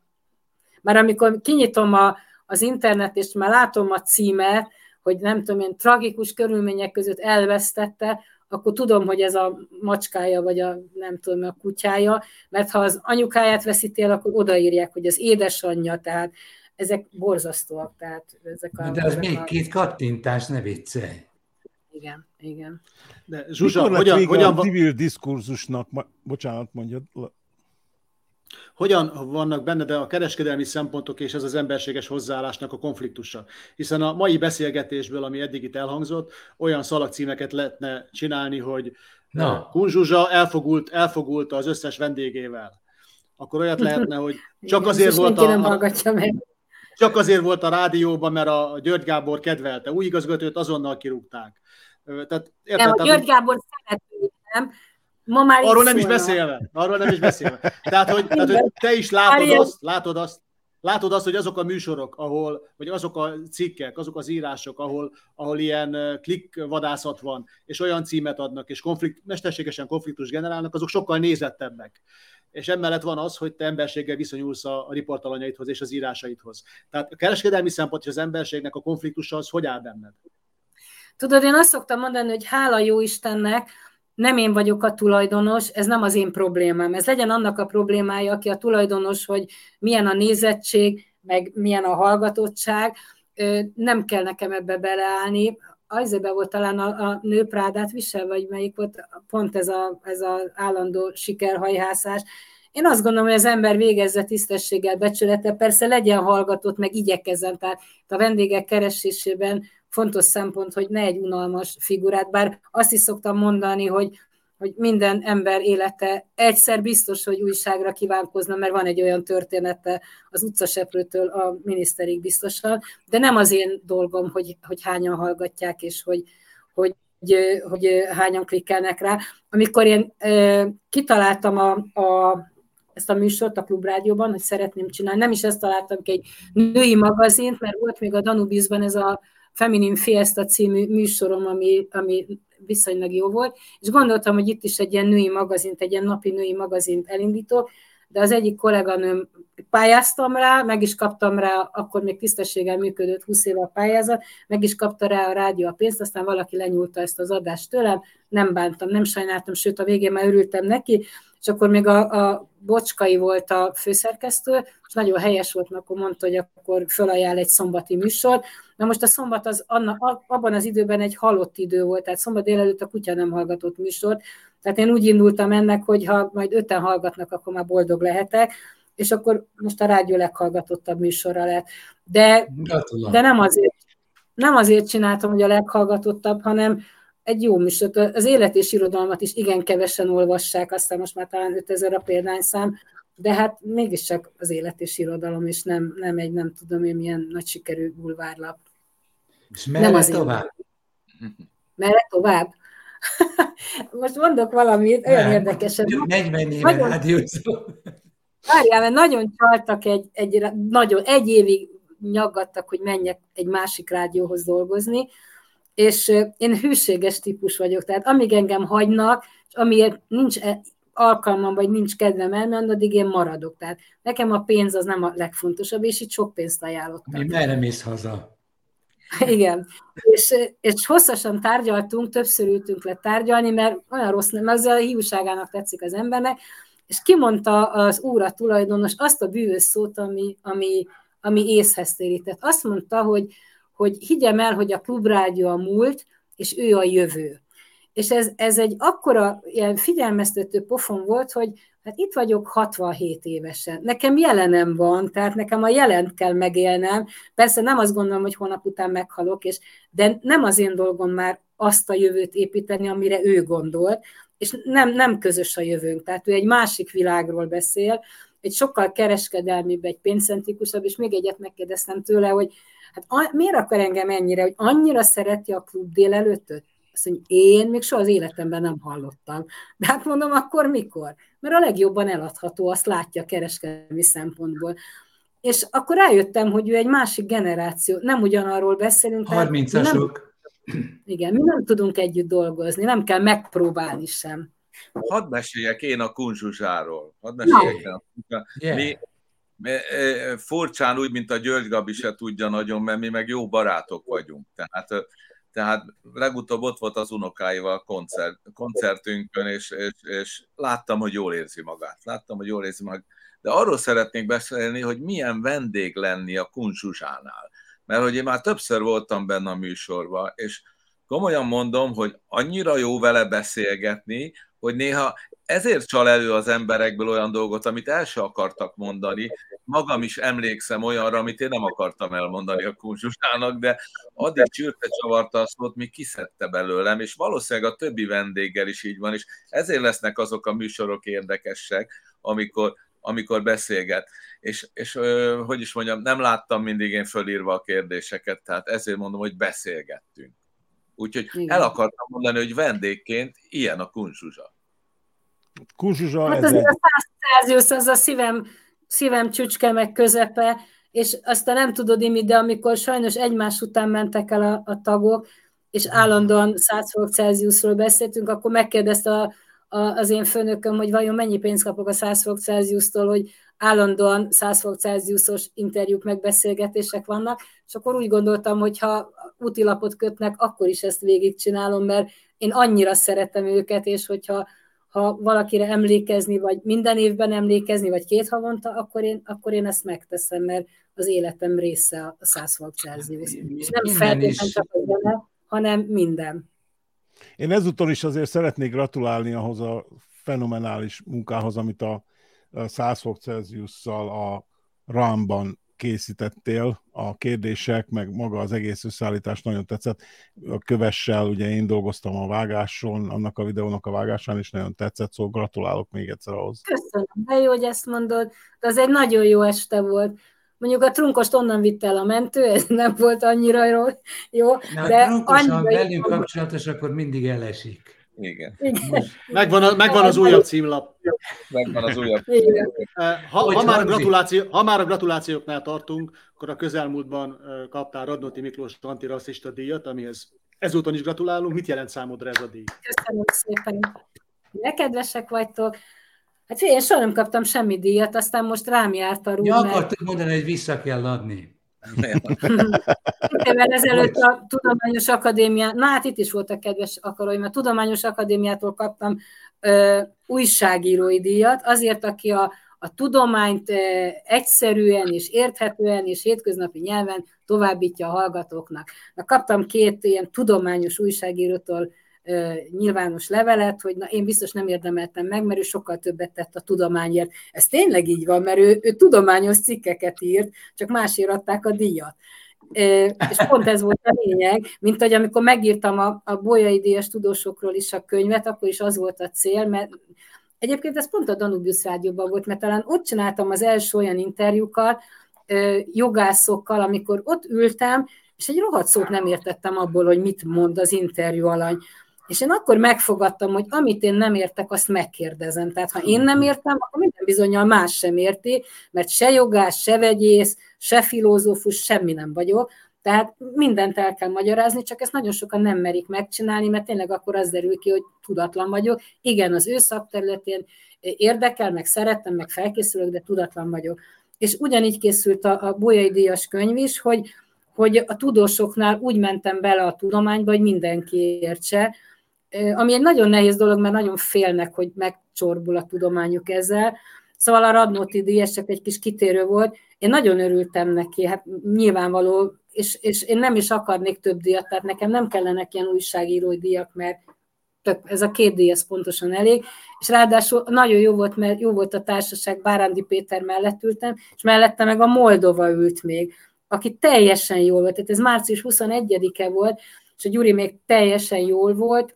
már amikor kinyitom a, az internet, és már látom a címet, hogy nem tudom, ilyen tragikus körülmények között elvesztette, akkor tudom, hogy ez a macskája, vagy a nem tudom, a kutyája, mert ha az anyukáját veszíti el, akkor odaírják, hogy az édesanyja, tehát ezek borzasztóak. Tehát ezek a, De az ezek még a, két kattintás, ne viccelj. Igen, igen. De Zsuzsa, Mikor hogyan, hogyan, a civil diskurzusnak? Ma, bocsánat, mondjad. Hogyan vannak benne de a kereskedelmi szempontok és ez az emberséges hozzáállásnak a konfliktusa? Hiszen a mai beszélgetésből, ami eddig itt elhangzott, olyan szalagcímeket lehetne csinálni, hogy Na. Kunzsuzsa elfogult, elfogult az összes vendégével. Akkor olyat lehetne, hogy csak azért, volt senki nem a, hallgatja meg. csak azért volt a rádióban, mert a György Gábor kedvelte. Új igazgatót azonnal kirúgták. Tehát, érted, Nem, a György Gábor szerető, nem? Ma már Arról nem is szólnak. beszélve. Arról nem is beszélve. Tehát, hogy, tehát, hogy te is látod azt, látod azt, látod azt, hogy azok a műsorok, ahol, vagy azok a cikkek, azok az írások, ahol, ahol ilyen ö, klikkvadászat van, és olyan címet adnak, és konflikt, mesterségesen konfliktus generálnak, azok sokkal nézettebbek. És emellett van az, hogy te emberséggel viszonyulsz a, a riportalanyaidhoz és az írásaidhoz. Tehát a kereskedelmi szempont és az emberségnek a konfliktusa az hogy áll benned? Tudod, én azt szoktam mondani, hogy hála jó Istennek, nem én vagyok a tulajdonos, ez nem az én problémám. Ez legyen annak a problémája, aki a tulajdonos, hogy milyen a nézettség, meg milyen a hallgatottság. Nem kell nekem ebbe beleállni. Ajzébe volt talán a, a nőprádát visel, vagy melyik volt pont ez az ez a állandó sikerhajhászás. Én azt gondolom, hogy az ember végezze tisztességgel, becsülete, persze legyen hallgatott, meg igyekezzen, tehát a vendégek keresésében fontos szempont, hogy ne egy unalmas figurát, bár azt is szoktam mondani, hogy, hogy minden ember élete egyszer biztos, hogy újságra kívánkozna, mert van egy olyan története az utcaseprőtől a miniszterig biztosan, de nem az én dolgom, hogy, hogy hányan hallgatják, és hogy, hogy, hogy, hogy hányan klikkelnek rá. Amikor én e, kitaláltam a, a ezt a műsort a Klubrádióban, hogy szeretném csinálni. Nem is ezt találtam ki egy női magazint, mert volt még a Danubizban ez a Feminin Fiesta című műsorom, ami, ami viszonylag jó volt, és gondoltam, hogy itt is egy ilyen női magazint, egy ilyen napi női magazint elindítok, de az egyik kolléganőm pályáztam rá, meg is kaptam rá, akkor még tisztességgel működött 20 éve a pályázat, meg is kapta rá a rádió a pénzt, aztán valaki lenyúlta ezt az adást tőlem, nem bántam, nem sajnáltam, sőt a végén már örültem neki, és akkor még a, a Bocskai volt a főszerkesztő, és nagyon helyes volt, mert akkor mondta, hogy akkor fölajánl egy szombati műsor. Na most a szombat az anna, abban az időben egy halott idő volt, tehát szombat délelőtt a kutya nem hallgatott műsort, tehát én úgy indultam ennek, hogy ha majd öten hallgatnak, akkor már boldog lehetek, és akkor most a rádió leghallgatottabb műsorra lett. De, de nem, azért, nem azért csináltam, hogy a leghallgatottabb, hanem egy jó műsor. Az élet és irodalmat is igen kevesen olvassák, aztán most már talán 5000 a példányszám, de hát mégiscsak az élet és irodalom, és nem, nem egy, nem tudom én, milyen nagy sikerű bulvárlap. És merre nem azért. tovább? Merre tovább? Most mondok valamit, olyan nem, érdekes. 40 éve rádiózó. Várjál, mert nagyon csaltak egy, egy, nagyon, egy évig nyaggattak, hogy menjek egy másik rádióhoz dolgozni, és én hűséges típus vagyok, tehát amíg engem hagynak, és amiért nincs e, alkalmam, vagy nincs kedvem elmenni, addig én maradok. Tehát nekem a pénz az nem a legfontosabb, és itt sok pénzt ajánlottam. Mi merre mész haza? Igen. És, és hosszasan tárgyaltunk, többször ültünk le tárgyalni, mert olyan rossz, mert az a hiúságának tetszik az embernek, és kimondta az úra tulajdonos azt a bűvös szót, ami, ami, ami észhez térített. Azt mondta, hogy, hogy higgyem el, hogy a klubrádió a múlt, és ő a jövő. És ez, ez egy akkora ilyen figyelmeztető pofon volt, hogy hát itt vagyok 67 évesen. Nekem jelenem van, tehát nekem a jelent kell megélnem. Persze nem azt gondolom, hogy holnap után meghalok, és, de nem az én dolgom már azt a jövőt építeni, amire ő gondolt, és nem, nem közös a jövőnk. Tehát ő egy másik világról beszél, egy sokkal kereskedelmibb, egy pénzcentrikusabb, és még egyet megkérdeztem tőle, hogy hát a, miért akar engem ennyire, hogy annyira szereti a klub délelőttöt? Azt mondja, én még soha az életemben nem hallottam. De hát mondom, akkor mikor? Mert a legjobban eladható, azt látja kereskedelmi szempontból. És akkor rájöttem, hogy ő egy másik generáció, nem ugyanarról beszélünk. 30-asok. Igen, mi nem tudunk együtt dolgozni, nem kell megpróbálni sem. Hadd meséljek én a kunzsuzsáról. Hadd meséljek no. a yeah. Mi e, furcsán úgy, mint a György Gabi se tudja nagyon, mert mi meg jó barátok vagyunk. Tehát, tehát legutóbb ott volt az unokáival koncert, koncertünkön, és, és, és láttam, hogy jól érzi magát. Láttam, hogy jól érzi magát. De arról szeretnék beszélni, hogy milyen vendég lenni a Kunzsuzsánál mert hogy én már többször voltam benne a műsorban, és komolyan mondom, hogy annyira jó vele beszélgetni, hogy néha ezért csal elő az emberekből olyan dolgot, amit el se akartak mondani. Magam is emlékszem olyanra, amit én nem akartam elmondani a kunzsusának, de addig csürte csavarta a szót, mi kiszedte belőlem, és valószínűleg a többi vendéggel is így van, és ezért lesznek azok a műsorok érdekesek, amikor amikor beszélget. És, és hogy is mondjam, nem láttam mindig én fölírva a kérdéseket, tehát ezért mondom, hogy beszélgettünk. Úgyhogy Igen. el akartam mondani, hogy vendégként ilyen a kunzsuzsa. Kunzsuzsa hát azért a 100 az a szívem, szívem csücske meg közepe, és aztán nem tudod, Imi, de amikor sajnos egymás után mentek el a, a tagok, és állandóan 100 fok Celsiusról beszéltünk, akkor megkérdezte a, az én főnököm, hogy vajon mennyi pénzt kapok a 100 fok Celsius-tól, hogy állandóan 100 fok Celsiusos interjúk, megbeszélgetések vannak, és akkor úgy gondoltam, hogy ha útilapot kötnek, akkor is ezt végigcsinálom, mert én annyira szeretem őket, és hogyha ha valakire emlékezni, vagy minden évben emlékezni, vagy két havonta, akkor én, akkor én ezt megteszem, mert az életem része a 100 fok Celsius. És nem feltétlenül csak a zene, hanem minden. Én ezúttal is azért szeretnék gratulálni ahhoz a fenomenális munkához, amit a 100 fok Celsiusszal a RAM-ban készítettél, a kérdések, meg maga az egész összeállítás nagyon tetszett. A kövessel ugye én dolgoztam a vágáson, annak a videónak a vágásán is nagyon tetszett, szóval gratulálok még egyszer ahhoz. Köszönöm, de jó, hogy ezt mondod. De az egy nagyon jó este volt. Mondjuk a trunkost onnan vitt el a mentő, ez nem volt annyira jó, jó Na, de annyira velünk kapcsolatos, akkor mindig elesik. Igen. Igen. Megvan, a, megvan az újabb címlap. Megvan az újabb Ha, ha, már a gratuláció, ha már a gratulációknál tartunk, akkor a közelmúltban kaptál Radnoti Miklós antirasszista díjat, amihez Ezúton is gratulálunk. Mit jelent számodra ez a díj? Köszönöm szépen. Ne kedvesek vagytok. Hát én soha nem kaptam semmi díjat, aztán most rám járt a rúg. Ja, mert... akartam mondani, hogy vissza kell adni. Évvel ezelőtt a Tudományos Akadémián, na hát itt is voltak kedves akaróim, a Tudományos Akadémiától kaptam ö, újságírói díjat, azért, aki a, a tudományt ö, egyszerűen és érthetően és hétköznapi nyelven továbbítja a hallgatóknak. Na, kaptam két ilyen tudományos újságírótól nyilvános levelet, hogy na, én biztos nem érdemeltem meg, mert ő sokkal többet tett a tudományért. Ez tényleg így van, mert ő, ő tudományos cikkeket írt, csak másért adták a díjat. És pont ez volt a lényeg, mint hogy amikor megírtam a, a Bolyai Díjas tudósokról is a könyvet, akkor is az volt a cél, mert egyébként ez pont a Danubius rádióban volt, mert talán ott csináltam az első olyan interjúkat, jogászokkal, amikor ott ültem, és egy rohadt szót nem értettem abból, hogy mit mond az interjú alany. És én akkor megfogadtam, hogy amit én nem értek, azt megkérdezem. Tehát ha én nem értem, akkor minden bizonyal más sem érti, mert se jogás, se vegyész, se filozófus, semmi nem vagyok. Tehát mindent el kell magyarázni, csak ezt nagyon sokan nem merik megcsinálni, mert tényleg akkor az derül ki, hogy tudatlan vagyok. Igen, az ő szakterületén érdekel, meg szerettem, meg felkészülök, de tudatlan vagyok. És ugyanígy készült a, a Bolyai Díjas könyv is, hogy, hogy a tudósoknál úgy mentem bele a tudományba, hogy mindenki értse, ami egy nagyon nehéz dolog, mert nagyon félnek, hogy megcsorbul a tudományuk ezzel. Szóval a Radnóti díj, csak egy kis kitérő volt. Én nagyon örültem neki, hát nyilvánvaló, és, és én nem is akarnék több díjat, tehát nekem nem kellenek ilyen újságírói díjak, mert tök, ez a két díj, ez pontosan elég, és ráadásul nagyon jó volt, mert jó volt a társaság, Bárándi Péter mellett ültem, és mellette meg a Moldova ült még, aki teljesen jól volt, tehát ez március 21-e volt, és a Gyuri még teljesen jól volt,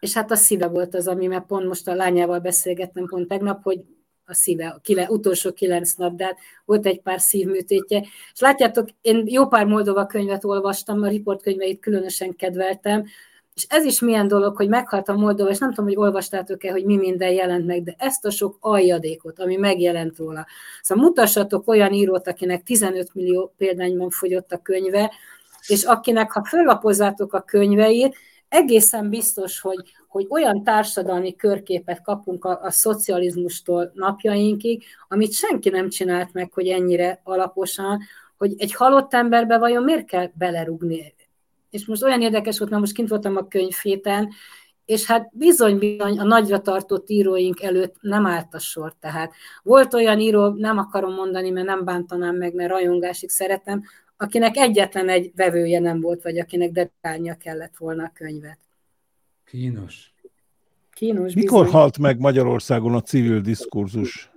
és hát a szíve volt az, ami, mert pont most a lányával beszélgettem pont tegnap, hogy a szíve, a kile, utolsó kilenc nap, de hát volt egy pár szívműtétje. És látjátok, én jó pár Moldova könyvet olvastam, a riportkönyveit különösen kedveltem, és ez is milyen dolog, hogy meghalt a Moldova, és nem tudom, hogy olvastátok-e, hogy mi minden jelent meg, de ezt a sok aljadékot, ami megjelent róla. Szóval mutassatok olyan írót, akinek 15 millió példányban fogyott a könyve, és akinek, ha föllapozzátok a könyveit, egészen biztos, hogy, hogy olyan társadalmi körképet kapunk a, a szocializmustól napjainkig, amit senki nem csinált meg, hogy ennyire alaposan, hogy egy halott emberbe vajon miért kell belerugni. És most olyan érdekes volt, mert most kint voltam a könyvhéten, és hát bizony-bizony a nagyra tartott íróink előtt nem állt a sor. Tehát volt olyan író, nem akarom mondani, mert nem bántanám meg, mert rajongásig szeretem, akinek egyetlen egy vevője nem volt, vagy akinek dedikálnia kellett volna a könyvet. Kínos. Kínos Mikor bizony. halt meg Magyarországon a civil diskurzus?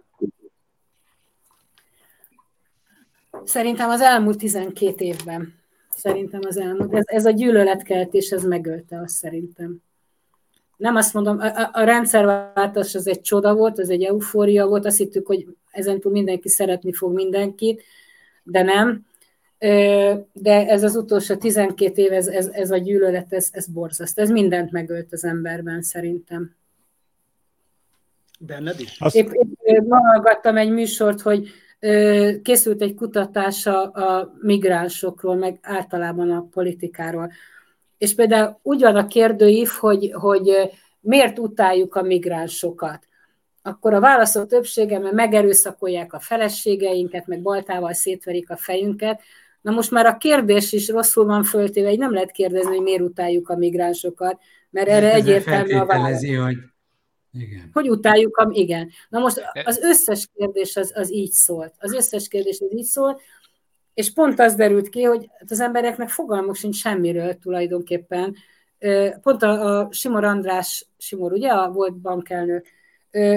Szerintem az elmúlt 12 évben. Szerintem az elmúlt. Ez, ez a gyűlöletkeltés, ez megölte azt szerintem. Nem azt mondom, a, a rendszerváltás az egy csoda volt, az egy eufória volt, azt hittük, hogy ezentúl mindenki szeretni fog mindenkit, de nem de ez az utolsó 12 év, ez, ez, ez a gyűlölet, ez, ez borzaszt. Ez mindent megölt az emberben szerintem. Benned is? Azt... Épp, épp ma hallgattam egy műsort, hogy készült egy kutatása a migránsokról, meg általában a politikáról. És például úgy van a kérdőív, hogy, hogy miért utáljuk a migránsokat. Akkor a válaszok többsége, mert megerőszakolják a feleségeinket, meg baltával szétverik a fejünket, Na most már a kérdés is rosszul van föltéve, hogy nem lehet kérdezni, hogy miért utáljuk a migránsokat, mert erre Ez egyértelmű a válasz. Hogy... Igen. Hogy utáljuk a... Igen. Na most az összes kérdés az, az így szólt. Az összes kérdés az így szólt, és pont az derült ki, hogy az embereknek fogalmuk sincs semmiről tulajdonképpen. Pont a, a Simor András, Simor ugye, a volt bankelnök,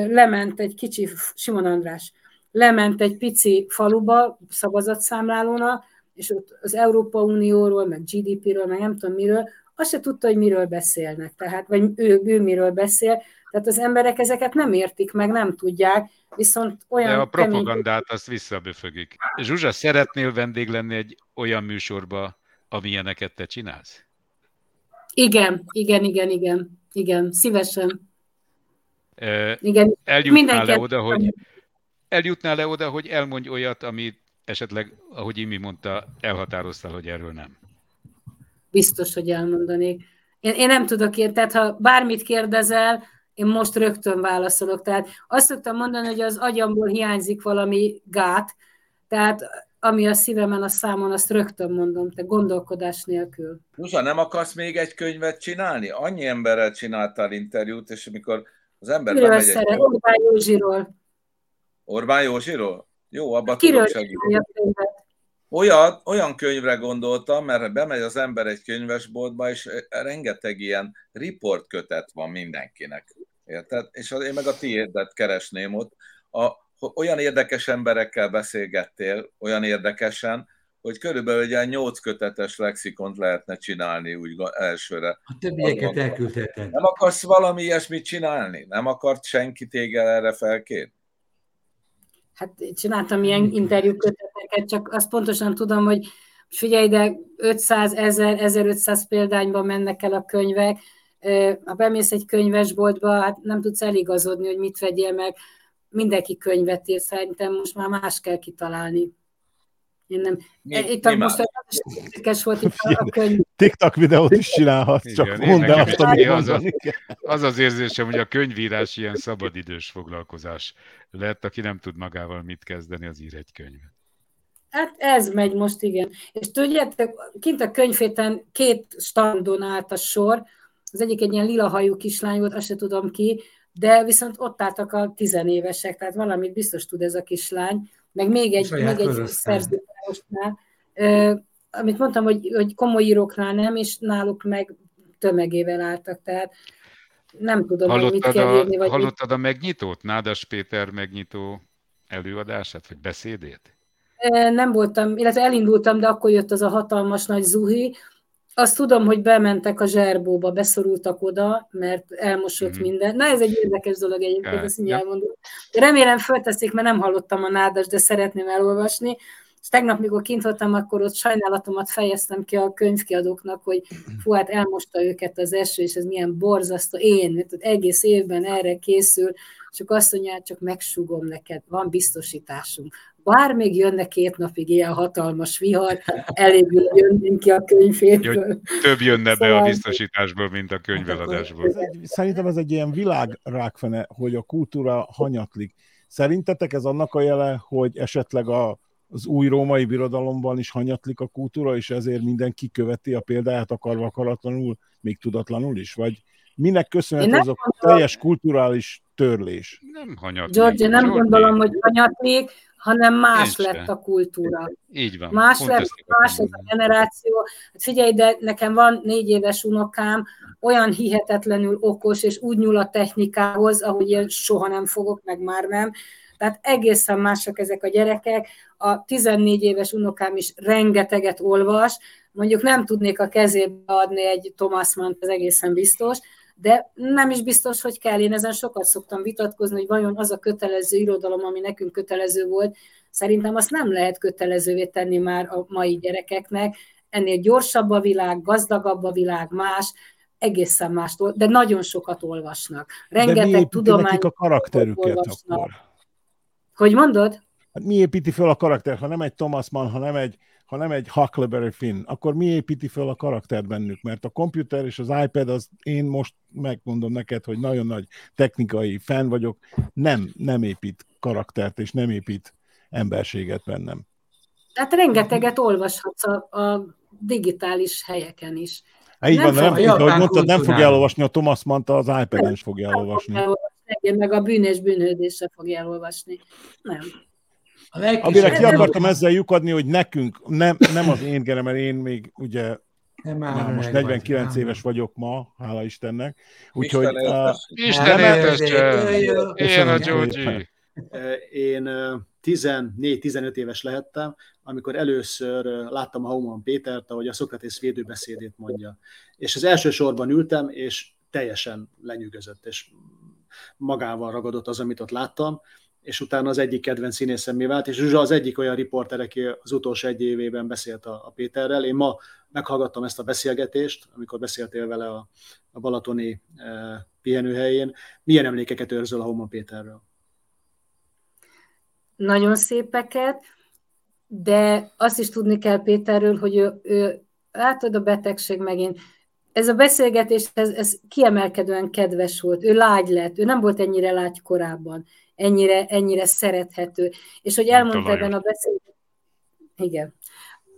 lement egy kicsi, Simon András, lement egy pici faluba szavazatszámlálóna, és ott az Európa Unióról, meg GDP-ről, meg nem tudom miről, azt se tudta, hogy miről beszélnek, tehát, vagy ő, ő miről beszél, tehát az emberek ezeket nem értik, meg nem tudják, viszont olyan... De a propagandát kemény... azt visszaböfögik. Zsuzsa, szeretnél vendég lenni egy olyan műsorba, amilyeneket te csinálsz? Igen, igen, igen, igen, igen, szívesen. E, igen. Eljutnál le oda, hogy eljutnál le oda, hogy elmondj olyat, amit esetleg, ahogy Imi mondta, elhatároztál, hogy erről nem? biztos, hogy elmondanék. Én, én nem tudok ilyen, tehát ha bármit kérdezel, én most rögtön válaszolok. Tehát azt szoktam mondani, hogy az agyamból hiányzik valami gát, tehát ami a szívemen, a számon, azt rögtön mondom, te gondolkodás nélkül. Zsuzsa, nem akarsz még egy könyvet csinálni? Annyi emberrel csináltál interjút, és amikor az ember Kiről bemegy szeret? egy... Orbán Józsiról. Orbán Józsiról? Jó, abban tudok segíteni. Olyan, olyan könyvre gondoltam, mert bemegy az ember egy könyvesboltba, és rengeteg ilyen riportkötet van mindenkinek. Érted? És én meg a tiédet keresném ott. A, olyan érdekes emberekkel beszélgettél, olyan érdekesen, hogy körülbelül egy ilyen nyolc kötetes lexikont lehetne csinálni úgy elsőre. A többieket elküldhetem. Nem akarsz valami ilyesmit csinálni? Nem akart senki téged erre felkérni? Hát csináltam ilyen interjú köteteket, csak azt pontosan tudom, hogy figyelj, de 500, 1000, 1500 példányban mennek el a könyvek, ha bemész egy könyvesboltba, hát nem tudsz eligazodni, hogy mit vegyél meg. Mindenki könyvet ír, szerintem most már más kell kitalálni. Én nem. Mi, itt mi most érdekes volt itt a könyv. TikTok videót is csinálhatsz, csak Igen, mondd el azt, amit az, az, az az érzésem, hogy a könyvírás ilyen szabadidős foglalkozás lett, aki nem tud magával mit kezdeni, az ír egy könyvet. Hát ez megy most, igen. És tudjátok, kint a könyvhéten két standon állt a sor, az egyik egy ilyen lila hajú kislány volt, azt se tudom ki, de viszont ott álltak a tizenévesek, tehát valamit biztos tud ez a kislány, meg még egy, még egy szerzőpárosnál, amit mondtam, hogy, hogy komoly íróknál nem, és náluk meg tömegével álltak, tehát nem tudom, hallottad hogy mit kell írni. Vagy hallottad a megnyitót? Nádas Péter megnyitó előadását, vagy beszédét? Nem voltam, illetve elindultam, de akkor jött az a hatalmas nagy zuhi, azt tudom, hogy bementek a zserbóba, beszorultak oda, mert elmosott mm-hmm. minden. Na, ez egy érdekes dolog egyébként, ezt így elmondom. Remélem fölteszik, mert nem hallottam a nádas, de szeretném elolvasni. És tegnap, mikor kint voltam, akkor ott sajnálatomat fejeztem ki a könyvkiadóknak, hogy fú, hát elmosta őket az eső, és ez milyen borzasztó. Én, mert egész évben erre készül, csak azt mondja, hát csak megsugom neked, van biztosításunk bár még jönne két napig ilyen hatalmas vihar, elég jönnénk ki a könyvfétből. Több jönne szóval... be a biztosításból, mint a könyveladásból. Ez egy, szerintem ez egy ilyen világrákfene, hogy a kultúra hanyatlik. Szerintetek ez annak a jele, hogy esetleg a, az új római birodalomban is hanyatlik a kultúra, és ezért mindenki követi a példáját akarva akaratlanul, még tudatlanul is? Vagy minek köszönhető ez a teljes kulturális törlés? Nem hanyatlik. George, nem George. gondolom, hogy hanyatlik, hanem más Nincs lett a kultúra. Így van. Más lett, más ez a generáció. Hát figyelj, de nekem van négy éves unokám, olyan hihetetlenül okos, és úgy nyúl a technikához, ahogy én soha nem fogok, meg már nem. Tehát egészen másak ezek a gyerekek. A 14 éves unokám is rengeteget olvas, mondjuk nem tudnék a kezébe adni egy Thomas Mann, ez egészen biztos, de nem is biztos, hogy kell. Én ezen sokat szoktam vitatkozni, hogy vajon az a kötelező irodalom, ami nekünk kötelező volt, szerintem azt nem lehet kötelezővé tenni már a mai gyerekeknek. Ennél gyorsabb a világ, gazdagabb a világ, más, egészen más, de nagyon sokat olvasnak. Rengeteg de mi tudomány. a karakterüket olvasnak. akkor? Hogy mondod? Hát mi építi fel a karakter, ha nem egy Thomas Mann, ha nem egy ha nem egy Huckleberry Finn, akkor mi építi fel a karaktert bennük? Mert a komputer és az iPad, az én most megmondom neked, hogy nagyon nagy technikai fan vagyok, nem, nem épít karaktert, és nem épít emberséget bennem. Hát rengeteget olvashatsz a, a digitális helyeken is. Hát így nem van, nem, ahogy mondtad, nem fogja elolvasni a Thomas Manta, az iPad-en is fogja elolvasni. Meg a bűnös bűnhődésre fogja elolvasni. Nem. Amire ki akartam ezzel lyukadni, hogy nekünk, nem, nem az én gerem, mert én még ugye nem már most 49 vagy, éves vagyok ma, hála Istennek. Úgyhogy... Isten éltesse! Ilyen a Györgyi! Én 14-15 éves lehettem, amikor először láttam a Hauman Pétert, ahogy a Szokratész védőbeszédét mondja. És az első sorban ültem, és teljesen lenyűgözött, és magával ragadott az, amit ott láttam és utána az egyik kedvenc színészemmé vált, és Zsuzsa az egyik olyan riporter, aki az utolsó egy évében beszélt a, a Péterrel. Én ma meghallgattam ezt a beszélgetést, amikor beszéltél vele a, a Balatoni e, pihenőhelyén. Milyen emlékeket őrzöl a Homan Péterről? Nagyon szépeket, de azt is tudni kell Péterről, hogy ő, ő látod a betegség megint, ez a beszélgetés, ez, ez kiemelkedően kedves volt. Ő lágy lett, ő nem volt ennyire lágy korábban, ennyire, ennyire szerethető. És hogy elmondta ebben a beszélgetésben, igen,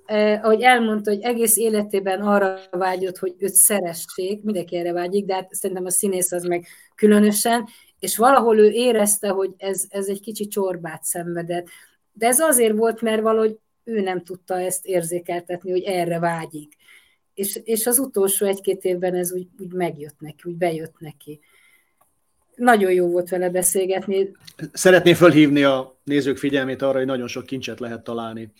eh, ahogy elmondta, hogy egész életében arra vágyott, hogy őt szeressék, mindenki erre vágyik, de hát szerintem a színész az meg különösen, és valahol ő érezte, hogy ez, ez egy kicsi csorbát szenvedett. De ez azért volt, mert valahogy ő nem tudta ezt érzékeltetni, hogy erre vágyik. És, és az utolsó egy-két évben ez úgy, úgy megjött neki, úgy bejött neki. Nagyon jó volt vele beszélgetni. Szeretném fölhívni a nézők figyelmét arra, hogy nagyon sok kincset lehet találni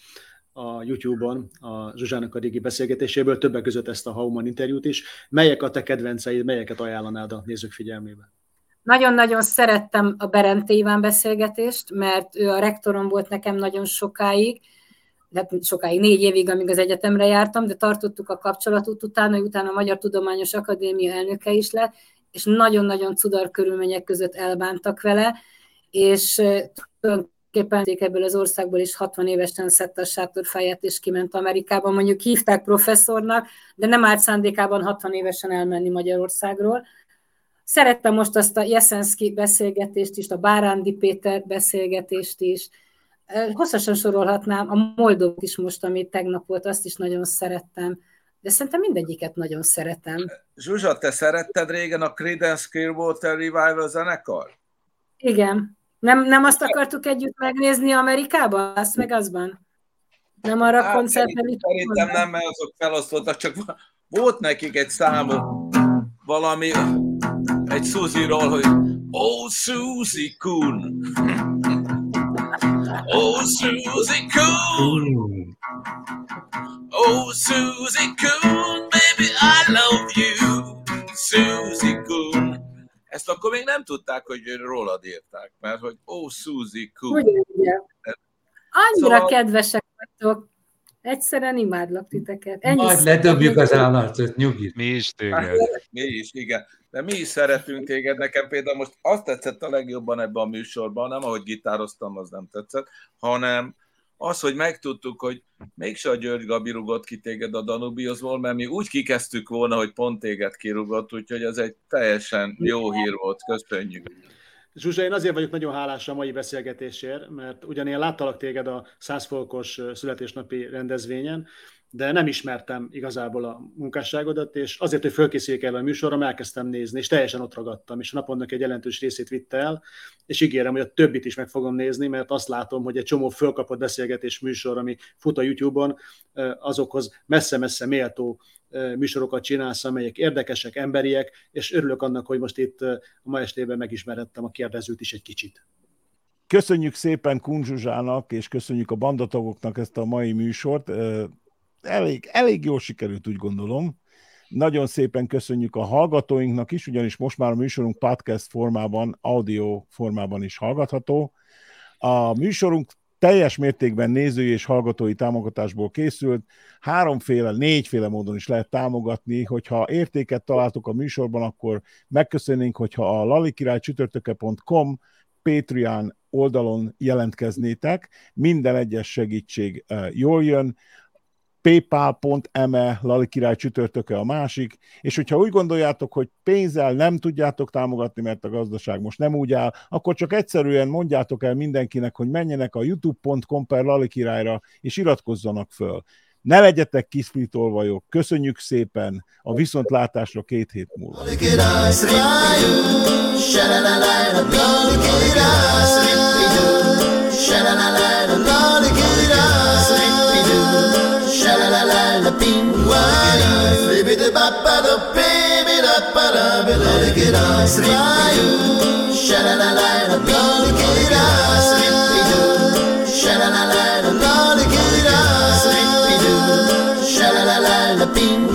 a YouTube-on a Zsuzsának a régi beszélgetéséből, többek között ezt a Hauman interjút is. Melyek a te kedvenceid, melyeket ajánlanád a nézők figyelmébe? Nagyon-nagyon szerettem a Berente Iván beszélgetést, mert ő a rektorom volt nekem nagyon sokáig, hát sokáig, négy évig, amíg az egyetemre jártam, de tartottuk a kapcsolatot utána, utána a Magyar Tudományos Akadémia elnöke is lett, és nagyon-nagyon cudar körülmények között elbántak vele, és tulajdonképpen ebből az országból is 60 évesen szedte a sátorfáját, és kiment Amerikába. Mondjuk hívták professzornak, de nem állt szándékában 60 évesen elmenni Magyarországról. Szerettem most azt a Jeszenszki beszélgetést is, a Bárándi Péter beszélgetést is, Hosszasan sorolhatnám, a Moldót is most, ami tegnap volt, azt is nagyon szerettem, de szerintem mindegyiket nagyon szeretem. Zsuzsa, te szeretted régen a Creedence Clearwater Revival zenekar? Igen. Nem, nem azt akartuk együtt megnézni Amerikában? Azt meg azban? Nem arra hát, koncertre? Szerintem nem, mert azok felosztottak, csak volt nekik egy számú valami, egy Suzy-ról, hogy Oh, Suzy Kuhn. Oh, Susie Coon. Oh, Susie Coon, baby, I love you. Susie Coon. Ezt akkor még nem tudták, hogy rólad írták, mert hogy oh, Susie Coon. Ugye, Annyira szóval... kedvesek vagytok. Egyszerűen imádlak titeket. Ennyi Majd ledobjuk az állatot, nyugi. Mi is téged. mi is, igen. De mi is szeretünk téged. Nekem például most azt tetszett a legjobban ebben a műsorban, nem ahogy gitároztam, az nem tetszett, hanem az, hogy megtudtuk, hogy mégse a György Gabi rugott ki téged a Danubiozból, mert mi úgy kikezdtük volna, hogy pont téged kirugott, úgyhogy ez egy teljesen jó hír volt. Köszönjük. Zsuzsa, én azért vagyok nagyon hálás a mai beszélgetésért, mert ugyan én láttalak téged a százfolkos születésnapi rendezvényen, de nem ismertem igazából a munkásságodat, és azért, hogy fölkészüljek el a műsorra, elkezdtem nézni, és teljesen ott ragadtam, és a napomnak egy jelentős részét vitte el, és ígérem, hogy a többit is meg fogom nézni, mert azt látom, hogy egy csomó fölkapott beszélgetés műsor, ami fut a YouTube-on, azokhoz messze-messze méltó műsorokat csinálsz, amelyek érdekesek, emberiek, és örülök annak, hogy most itt a ma estében megismerettem a kérdezőt is egy kicsit. Köszönjük szépen Kunzsuzsának, és köszönjük a bandatagoknak ezt a mai műsort. Elég, elég jól sikerült, úgy gondolom. Nagyon szépen köszönjük a hallgatóinknak is, ugyanis most már a műsorunk podcast formában, audio formában is hallgatható. A műsorunk teljes mértékben nézői és hallgatói támogatásból készült. Háromféle, négyféle módon is lehet támogatni. Hogyha értéket találtok a műsorban, akkor megköszönnénk, hogyha a lalikirálycsütörtöke.com Patreon oldalon jelentkeznétek. Minden egyes segítség eh, jól jön paypal.me Lali király csütörtöke a másik, és hogyha úgy gondoljátok, hogy pénzzel nem tudjátok támogatni, mert a gazdaság most nem úgy áll, akkor csak egyszerűen mondjátok el mindenkinek, hogy menjenek a youtube.com per Lali királyra, és iratkozzanak föl. Ne legyetek kiszplitolvajok, köszönjük szépen, a viszontlátásra két hét múlva. la happy. Why? Baby, the papa, the baby, the papa, the baby, the papa, Sha la la la, the bloody get up. Sha la la la, the bloody get up. Sha la la la, the pink.